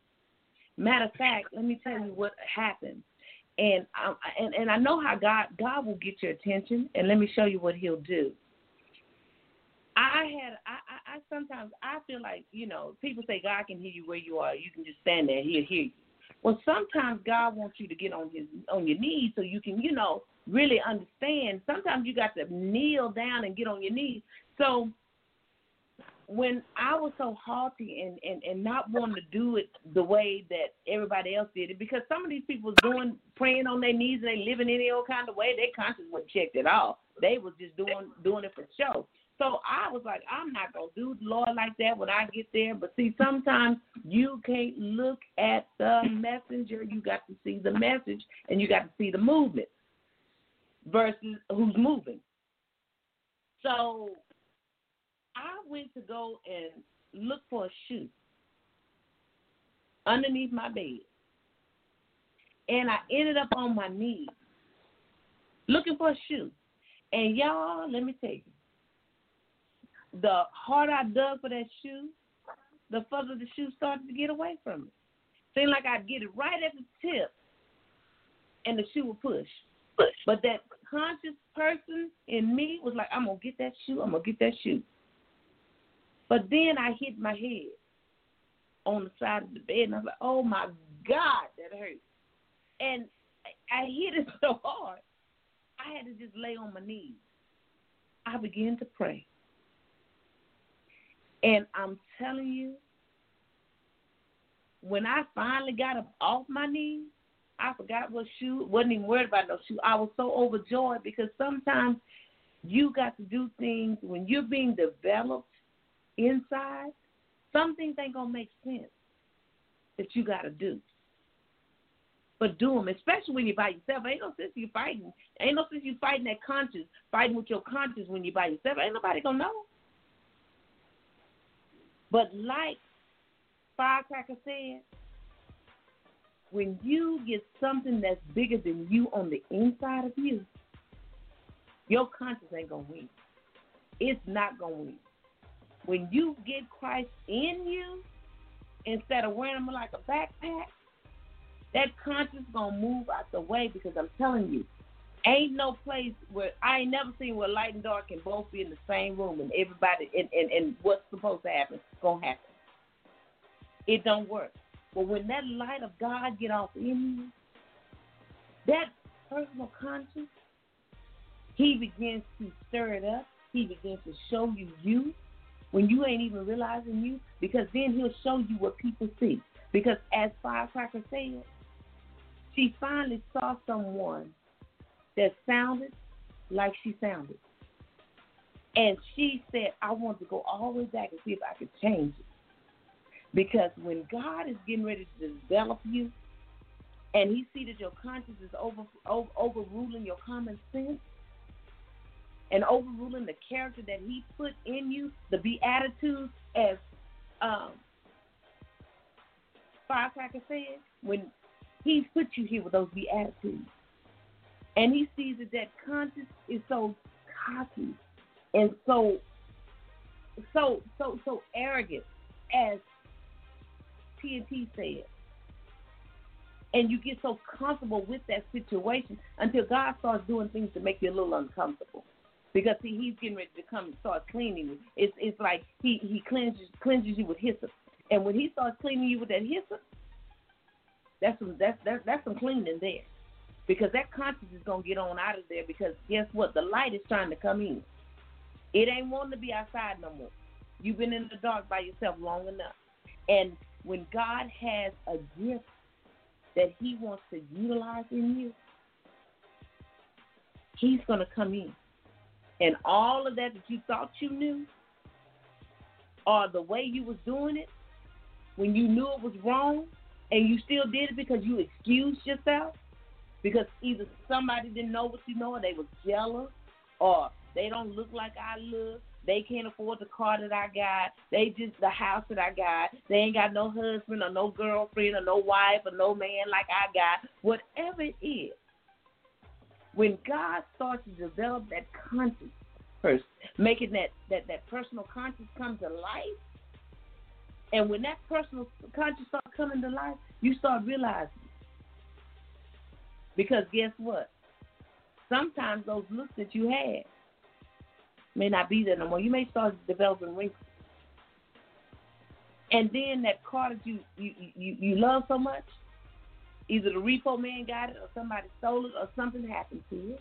Speaker 5: Matter of fact, let me tell you what happened. And I, and and I know how God God will get your attention, and let me show you what He'll do. I had I, I, I sometimes I feel like you know people say God can hear you where you are. You can just stand there, He'll hear you. Well, sometimes God wants you to get on his on your knees so you can you know really understand. Sometimes you got to kneel down and get on your knees. So when I was so haughty and, and, and not wanting to do it the way that everybody else did it, because some of these people was doing praying on their knees and they living any old kind of way, their conscience wasn't checked at all. They was just doing doing it for show. So I was like, I'm not gonna do the Lord like that when I get there. But see, sometimes you can't look at the messenger. You got to see the message and you got to see the movement versus who's moving. So I went to go and look for a shoe underneath my bed. And I ended up on my knees looking for a shoe. And y'all, let me tell you, the harder I dug for that shoe, the further the shoe started to get away from me. Seemed like I'd get it right at the tip, and the shoe would push. But that conscious person in me was like, I'm gonna get that shoe. I'm gonna get that shoe. But then I hit my head on the side of the bed, and I was like, Oh my God, that hurt. And I hit it so hard, I had to just lay on my knees. I began to pray. And I'm telling you, when I finally got up off my knees, I forgot what shoe, wasn't even worried about no shoe. I was so overjoyed because sometimes you got to do things when you're being developed inside. Some things ain't gonna make sense that you got to do, but do them, especially when you're by yourself. Ain't no sense you fighting. Ain't no sense you fighting that conscience, fighting with your conscience when you're by yourself. Ain't nobody gonna know. But like Firecracker said, when you get something that's bigger than you on the inside of you, your conscience ain't gonna win. It's not gonna win. When you get Christ in you, instead of wearing them like a backpack, that conscience gonna move out the way because I'm telling you, ain't no place where I ain't never seen where light and dark can both be in the same room and everybody and, and, and what's supposed to happen gonna happen. It don't work. But when that light of God get off in you, that personal conscience, he begins to stir it up. He begins to show you you when you ain't even realizing you, because then he'll show you what people see. Because as Firecracker said, she finally saw someone that sounded like she sounded. And she said, I want to go all the way back and see if I could change it. Because when God is getting ready to develop you, and He sees that your conscience is over, over overruling your common sense, and overruling the character that He put in you, the beatitudes, as um, Firecracker said, when He's put you here with those beatitudes, and He sees that that conscience is so cocky and so, so, so, so arrogant, as TNT said. And you get so comfortable with that situation until God starts doing things to make you a little uncomfortable. Because see, he's getting ready to come and start cleaning you. It's it's like he he cleanses cleanses you with hyssop, and when he starts cleaning you with that hyssop, that's some that's that's that's some cleaning there, because that conscience is gonna get on out of there. Because guess what? The light is trying to come in. It ain't wanting to be outside no more. You've been in the dark by yourself long enough, and when God has a gift that He wants to utilize in you, He's going to come in. And all of that that you thought you knew, or the way you was doing it, when you knew it was wrong, and you still did it because you excused yourself, because either somebody didn't know what you know, or they was jealous, or they don't look like I look, they can't afford the car that I got. They just the house that I got. They ain't got no husband or no girlfriend or no wife or no man like I got. Whatever it is, when God starts to develop that conscience first, making that that that personal conscious come to life. And when that personal conscious start coming to life, you start realizing. Because guess what? Sometimes those looks that you had may not be there no more. You may start developing wrinkles. And then that car that you you, you, you love so much, either the repo man got it or somebody stole it or something happened to it.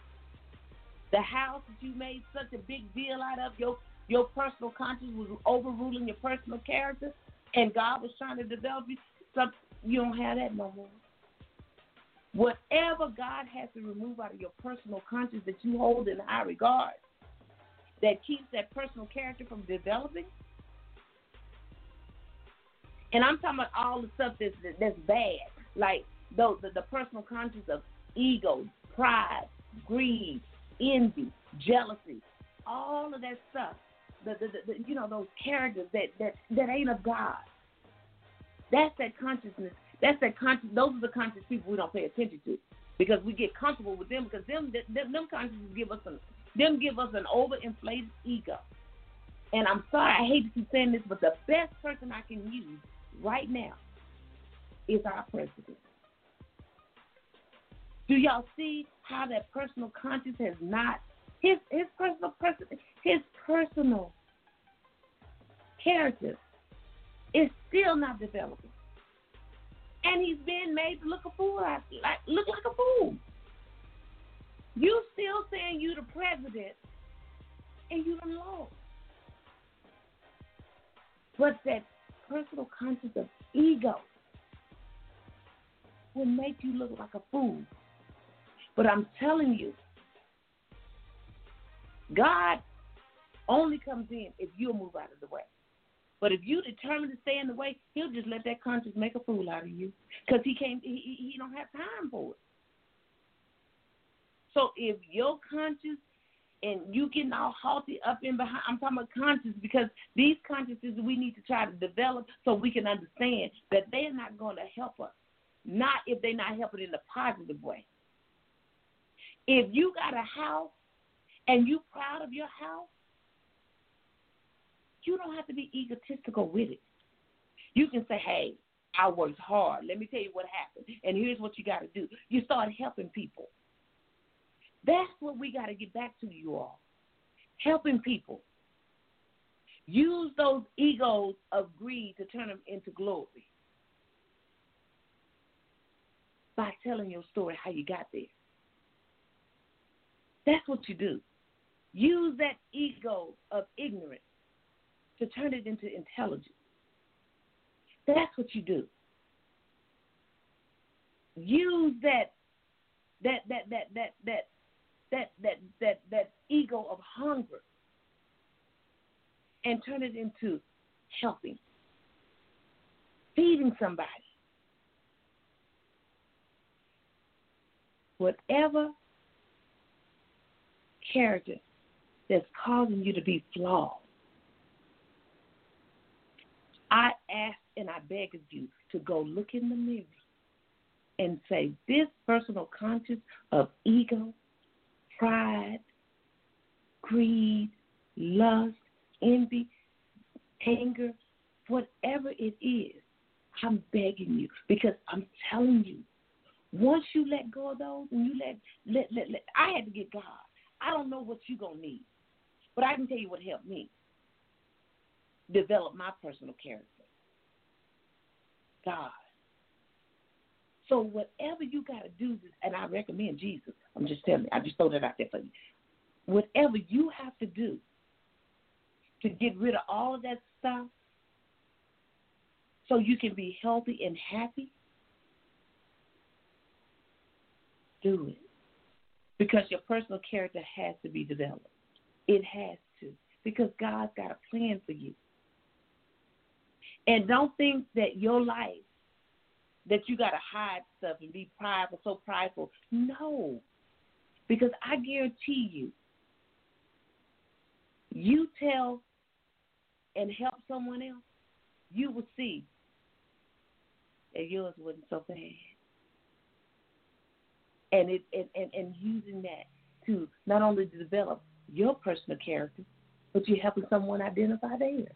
Speaker 5: The house that you made such a big deal out of, your your personal conscience was overruling your personal character, and God was trying to develop you. Some you don't have that no more. Whatever God has to remove out of your personal conscience that you hold in high regard, that keeps that personal character from developing. And I'm talking about all the stuff that's that's bad, like the the, the personal conscience of ego, pride, greed, envy, jealousy, all of that stuff. The, the, the, you know those characters that that that ain't of God. That's that consciousness. That's that conscious. Those are the conscious people we don't pay attention to because we get comfortable with them because them them, them give us an them give us an overinflated ego. And I'm sorry, I hate to keep saying this, but the best person I can use right now is our president. Do y'all see how that personal conscience has not his his personal person his personal character is still not developing. And he's being made to look a fool like look like a fool. You still saying you the president and you the law. But that personal conscience of ego will make you look like a fool. But I'm telling you, God only comes in if you move out of the way. But if you determine to stay in the way, He'll just let that conscience make a fool out of you because He can't. He, he don't have time for it. So if your conscience and you getting all haughty up in behind, I'm talking about conscience because these consciences we need to try to develop so we can understand that they're not going to help us. Not if they're not helping in a positive way. If you got a house and you proud of your house, you don't have to be egotistical with it. You can say, hey, I worked hard. Let me tell you what happened. And here's what you got to do. You start helping people. That's what we got to get back to, you all. Helping people. Use those egos of greed to turn them into glory by telling your story how you got there. That's what you do. Use that ego of ignorance to turn it into intelligence. That's what you do. Use that that that that that that that that that that ego of hunger and turn it into helping, feeding somebody. Whatever character that's causing you to be flawed, I ask and I beg of you to go look in the mirror and say, This personal conscience of ego, pride, greed, lust, envy, anger, whatever it is, I'm begging you because I'm telling you, once you let go of those and you let let let, let I had to get God. I don't know what you're gonna need, but I can tell you what helped me develop my personal character. God. So whatever you got to do, and I recommend Jesus. I'm just telling you. I just throw that out there for you. Whatever you have to do to get rid of all of that stuff, so you can be healthy and happy, do it. Because your personal character has to be developed. It has to. Because God's got a plan for you. And don't think that your life that you got to hide stuff and be prideful, so prideful. No, because I guarantee you, you tell and help someone else, you will see that yours wasn't so bad. And it and, and, and using that to not only develop your personal character, but you're helping someone identify theirs.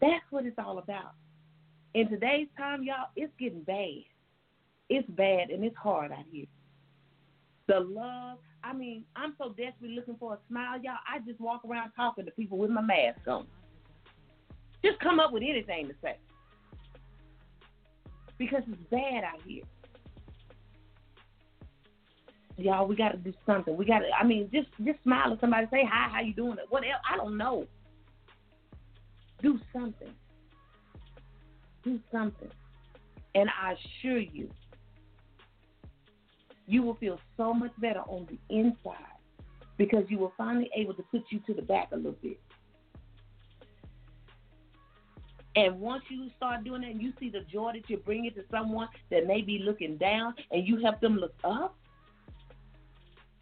Speaker 5: That's what it's all about. In today's time, y'all, it's getting bad. It's bad and it's hard out here. The love, I mean, I'm so desperately looking for a smile, y'all. I just walk around talking to people with my mask on. Just come up with anything to say. Because it's bad out here. Y'all, we gotta do something. We gotta I mean, just just smile at somebody, say hi, how you doing? What else? I don't know. Do something. Do something. And I assure you, you will feel so much better on the inside because you will finally able to put you to the back a little bit. And once you start doing that and you see the joy that you're bringing to someone that may be looking down and you help them look up,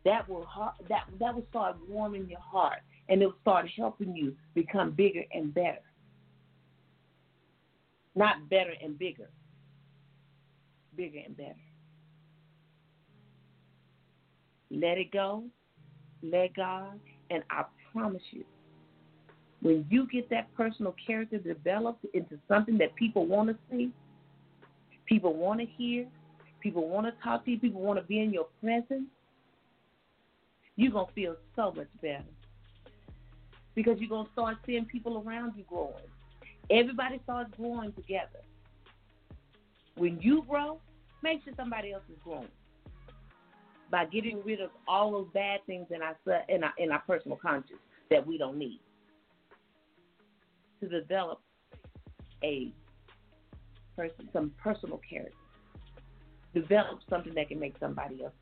Speaker 5: that will that that will start warming your heart and it will start helping you become bigger and better. Not better and bigger. Bigger and better. Let it go. Let God. And I promise you, when you get that personal character developed into something that people want to see, people want to hear, people want to talk to you, people want to be in your presence, you're going to feel so much better. Because you're going to start seeing people around you growing. Everybody starts growing together. When you grow, make sure somebody else is growing by getting rid of all those bad things in our in our, in our personal conscience that we don't need to develop a person some personal character. Develop something that can make somebody else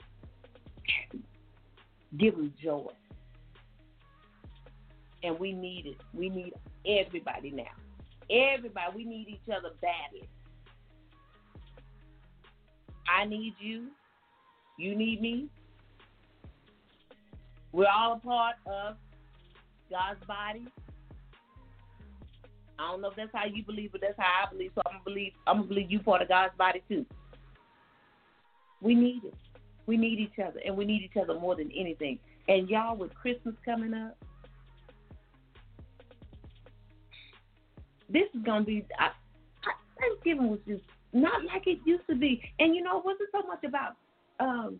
Speaker 5: happy. Give them joy. And we need it. We need everybody now. Everybody. We need each other badly. I need you. You need me. We're all a part of God's body. I don't know if that's how you believe, but that's how I believe. So I'm gonna believe I'm gonna believe you part of God's body too. We need it. We need each other, and we need each other more than anything. And y'all, with Christmas coming up, this is gonna be. I, I, Thanksgiving was just not like it used to be. And you know, it wasn't so much about um,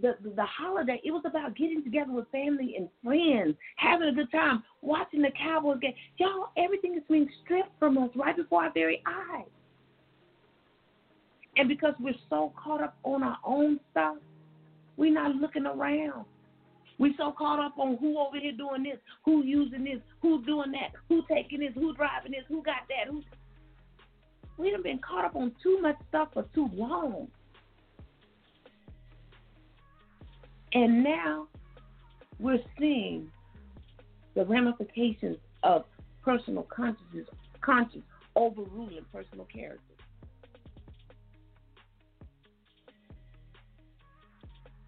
Speaker 5: the, the holiday. It was about getting together with family and friends, having a good time, watching the Cowboys game. Y'all, everything is being stripped from us right before our very eyes. And because we're so caught up on our own stuff, we're not looking around. We so caught up on who over here doing this, who using this, who doing that, who taking this, who driving this, who got that, who. We have been caught up on too much stuff for too long. And now we're seeing the ramifications of personal consciousness, conscious overruling personal character.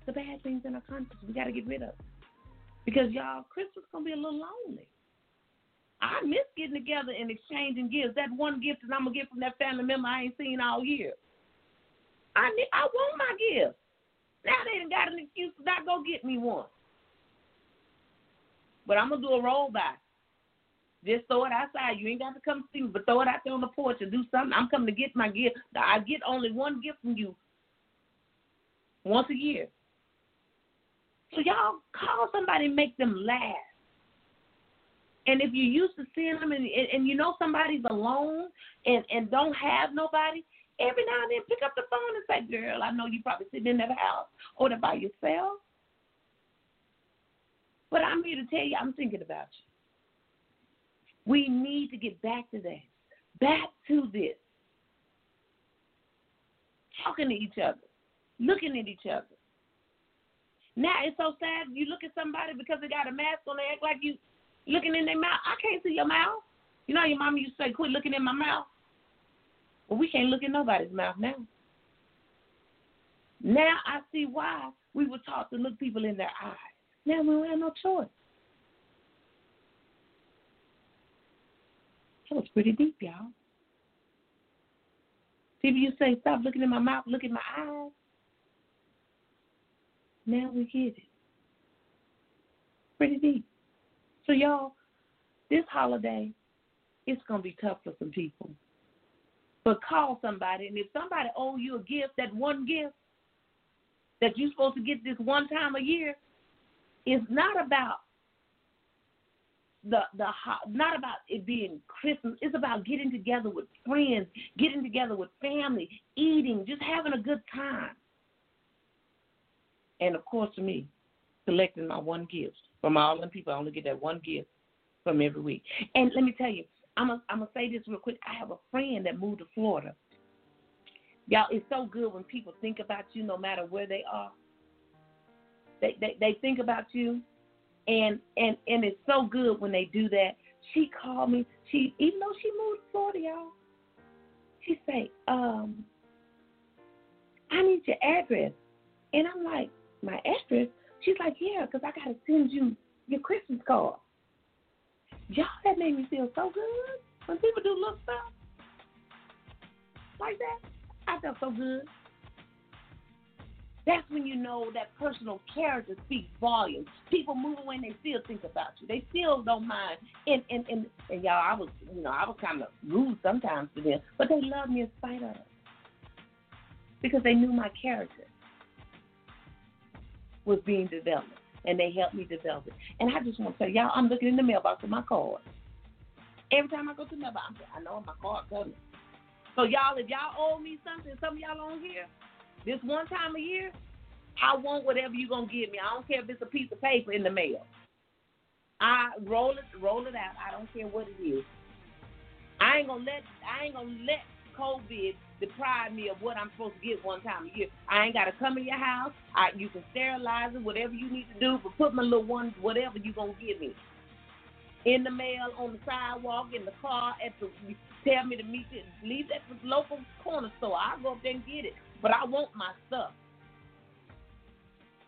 Speaker 5: The bad things in our conscience. We got to get rid of. Because y'all, Christmas gonna be a little lonely. I miss getting together and exchanging gifts. That one gift that I'm gonna get from that family member I ain't seen all year. I need, I want my gift. Now they done got an excuse to not go get me one. But I'm gonna do a roll by. Just throw it outside. You ain't got to come see me, but throw it out there on the porch and do something. I'm coming to get my gift. I get only one gift from you once a year. So y'all call somebody and make them laugh. And if you're used to seeing them and, and, and you know somebody's alone and, and don't have nobody, every now and then pick up the phone and say, Girl, I know you probably sitting in that house or by yourself. But I'm here to tell you, I'm thinking about you. We need to get back to that. Back to this. Talking to each other. Looking at each other. Now it's so sad. You look at somebody because they got a mask on, they act like you looking in their mouth. I can't see your mouth. You know, your mama used to say, "Quit looking in my mouth." Well, we can't look in nobody's mouth now. Now I see why we were taught to look people in their eyes. Now we have no choice. That was pretty deep, y'all. People you say, stop looking in my mouth, look in my eyes. Now we get it. pretty deep. So y'all, this holiday, it's gonna be tough for some people. But call somebody, and if somebody owe you a gift, that one gift that you're supposed to get this one time a year, is not about the the not about it being Christmas. It's about getting together with friends, getting together with family, eating, just having a good time. And of course, for me, collecting my one gift from all them people. I only get that one gift from every week. And let me tell you, I'm gonna I'm say this real quick. I have a friend that moved to Florida. Y'all, it's so good when people think about you, no matter where they are. They they, they think about you, and and and it's so good when they do that. She called me. She even though she moved to Florida, y'all. She say, um, I need your address, and I'm like, my address. She's like, yeah, because I gotta send you your Christmas card. Y'all, that made me feel so good when people do little stuff like that. I felt so good. That's when you know that personal character speaks volumes. People move away and they still think about you. They still don't mind. And and and, and y'all, I was you know I was kind of rude sometimes to them, but they loved me in spite of it because they knew my character was being developed, and they helped me develop it. And I just want to tell y'all, I'm looking in the mailbox for my card. Every time I go to the mailbox, I'm saying, I know my card coming. So y'all, if y'all owe me something, some of y'all on here, this one time a year, I want whatever you're gonna give me. I don't care if it's a piece of paper in the mail. I roll it, roll it out. I don't care what it is. I ain't gonna let I ain't gonna let COVID deprive me of what I'm supposed to get one time a year. I ain't gotta come in your house. I you can sterilize it, whatever you need to do, but put my little one, whatever you gonna give me. In the mail, on the sidewalk, in the car, at the tell me to meet you, leave that at the local corner store. I'll go up there and get it. But I want my stuff.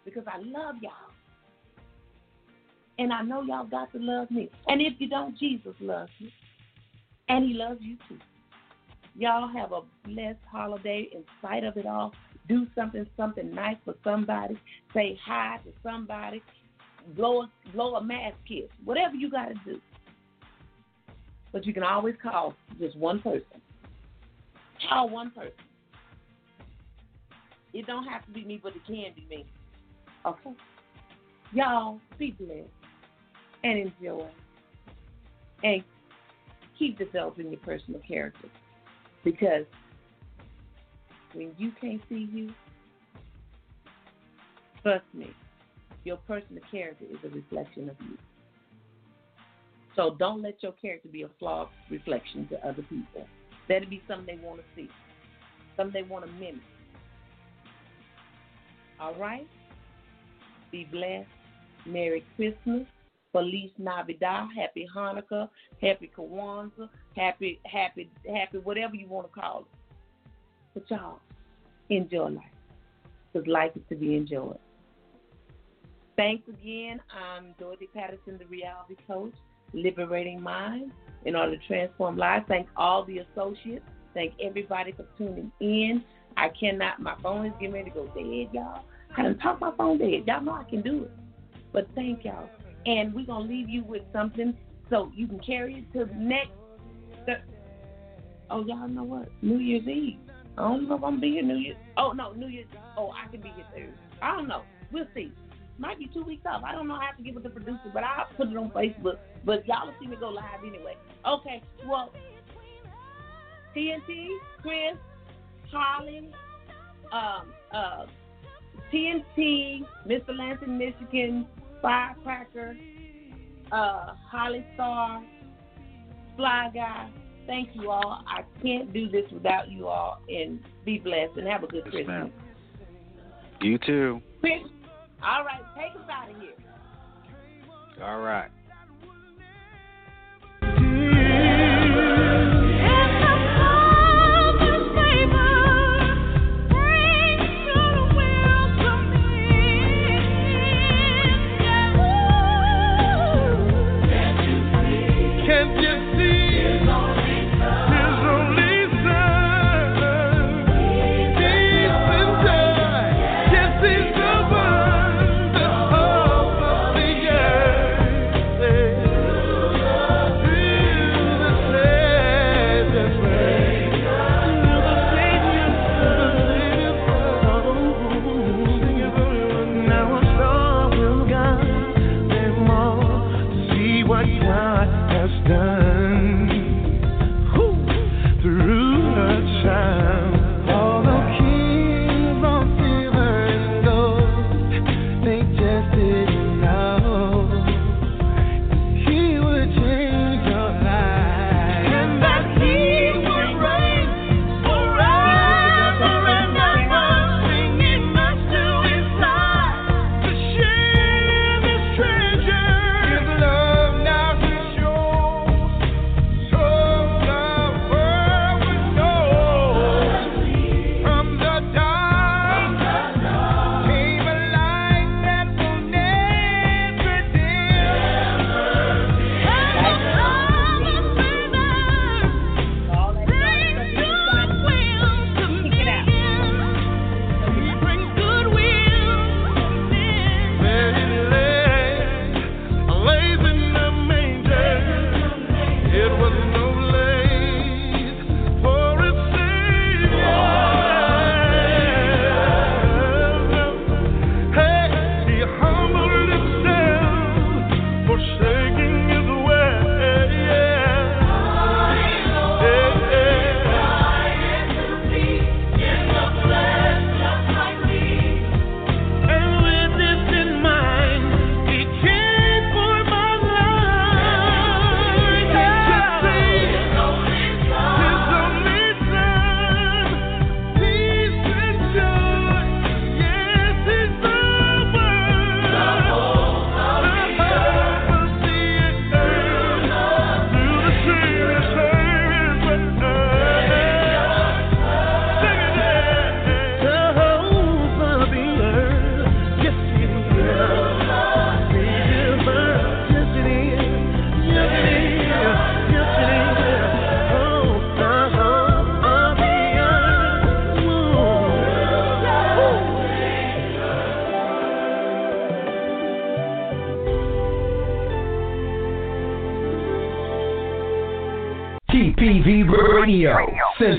Speaker 5: Because I love y'all. And I know y'all got to love me. And if you don't, Jesus loves you. And he loves you too. Y'all have a blessed holiday in spite of it all. Do something, something nice for somebody. Say hi to somebody. Blow, blow a mass kiss. Whatever you got to do. But you can always call just one person. Call one person. It don't have to be me, but it can be me. Okay? Y'all, be blessed and enjoy. And keep developing your personal character. Because when you can't see you, trust me, your personal character is a reflection of you. So don't let your character be a flawed reflection to other people. That'll be something they want to see, something they want to mimic. All right? Be blessed. Merry Christmas. Feliz Navidad. Happy Hanukkah. Happy Kwanzaa. Happy, happy, happy, whatever you want to call it. But y'all, enjoy life. Because life is to be enjoyed. Thanks again. I'm Dorothy Patterson, the reality coach, liberating minds in order to transform lives. Thank all the associates. Thank everybody for tuning in. I cannot, my phone is getting ready to go dead, y'all. I done talk my phone dead. Y'all know I can do it. But thank y'all. And we're to leave you with something so you can carry it to the next. Oh, y'all know what? New Year's Eve. I don't know if I'm going to be here New Year's. Oh, no, New Year's. Oh, I can be here Thursday. I don't know. We'll see. Might be two weeks off. I don't know. I have to get with the producer, but I'll put it on Facebook. But y'all will see me go live anyway. Okay. Well, TNT, Chris, Holly, um, uh, TNT, Mr. Lansing, Michigan, Firecracker, uh, Holly Star, Fly Guy. Thank you all. I can't do this without you all. And be blessed and have a good
Speaker 12: Yes,
Speaker 5: Christmas.
Speaker 12: ma'am. You too.
Speaker 5: All right, take us out of here.
Speaker 12: All right.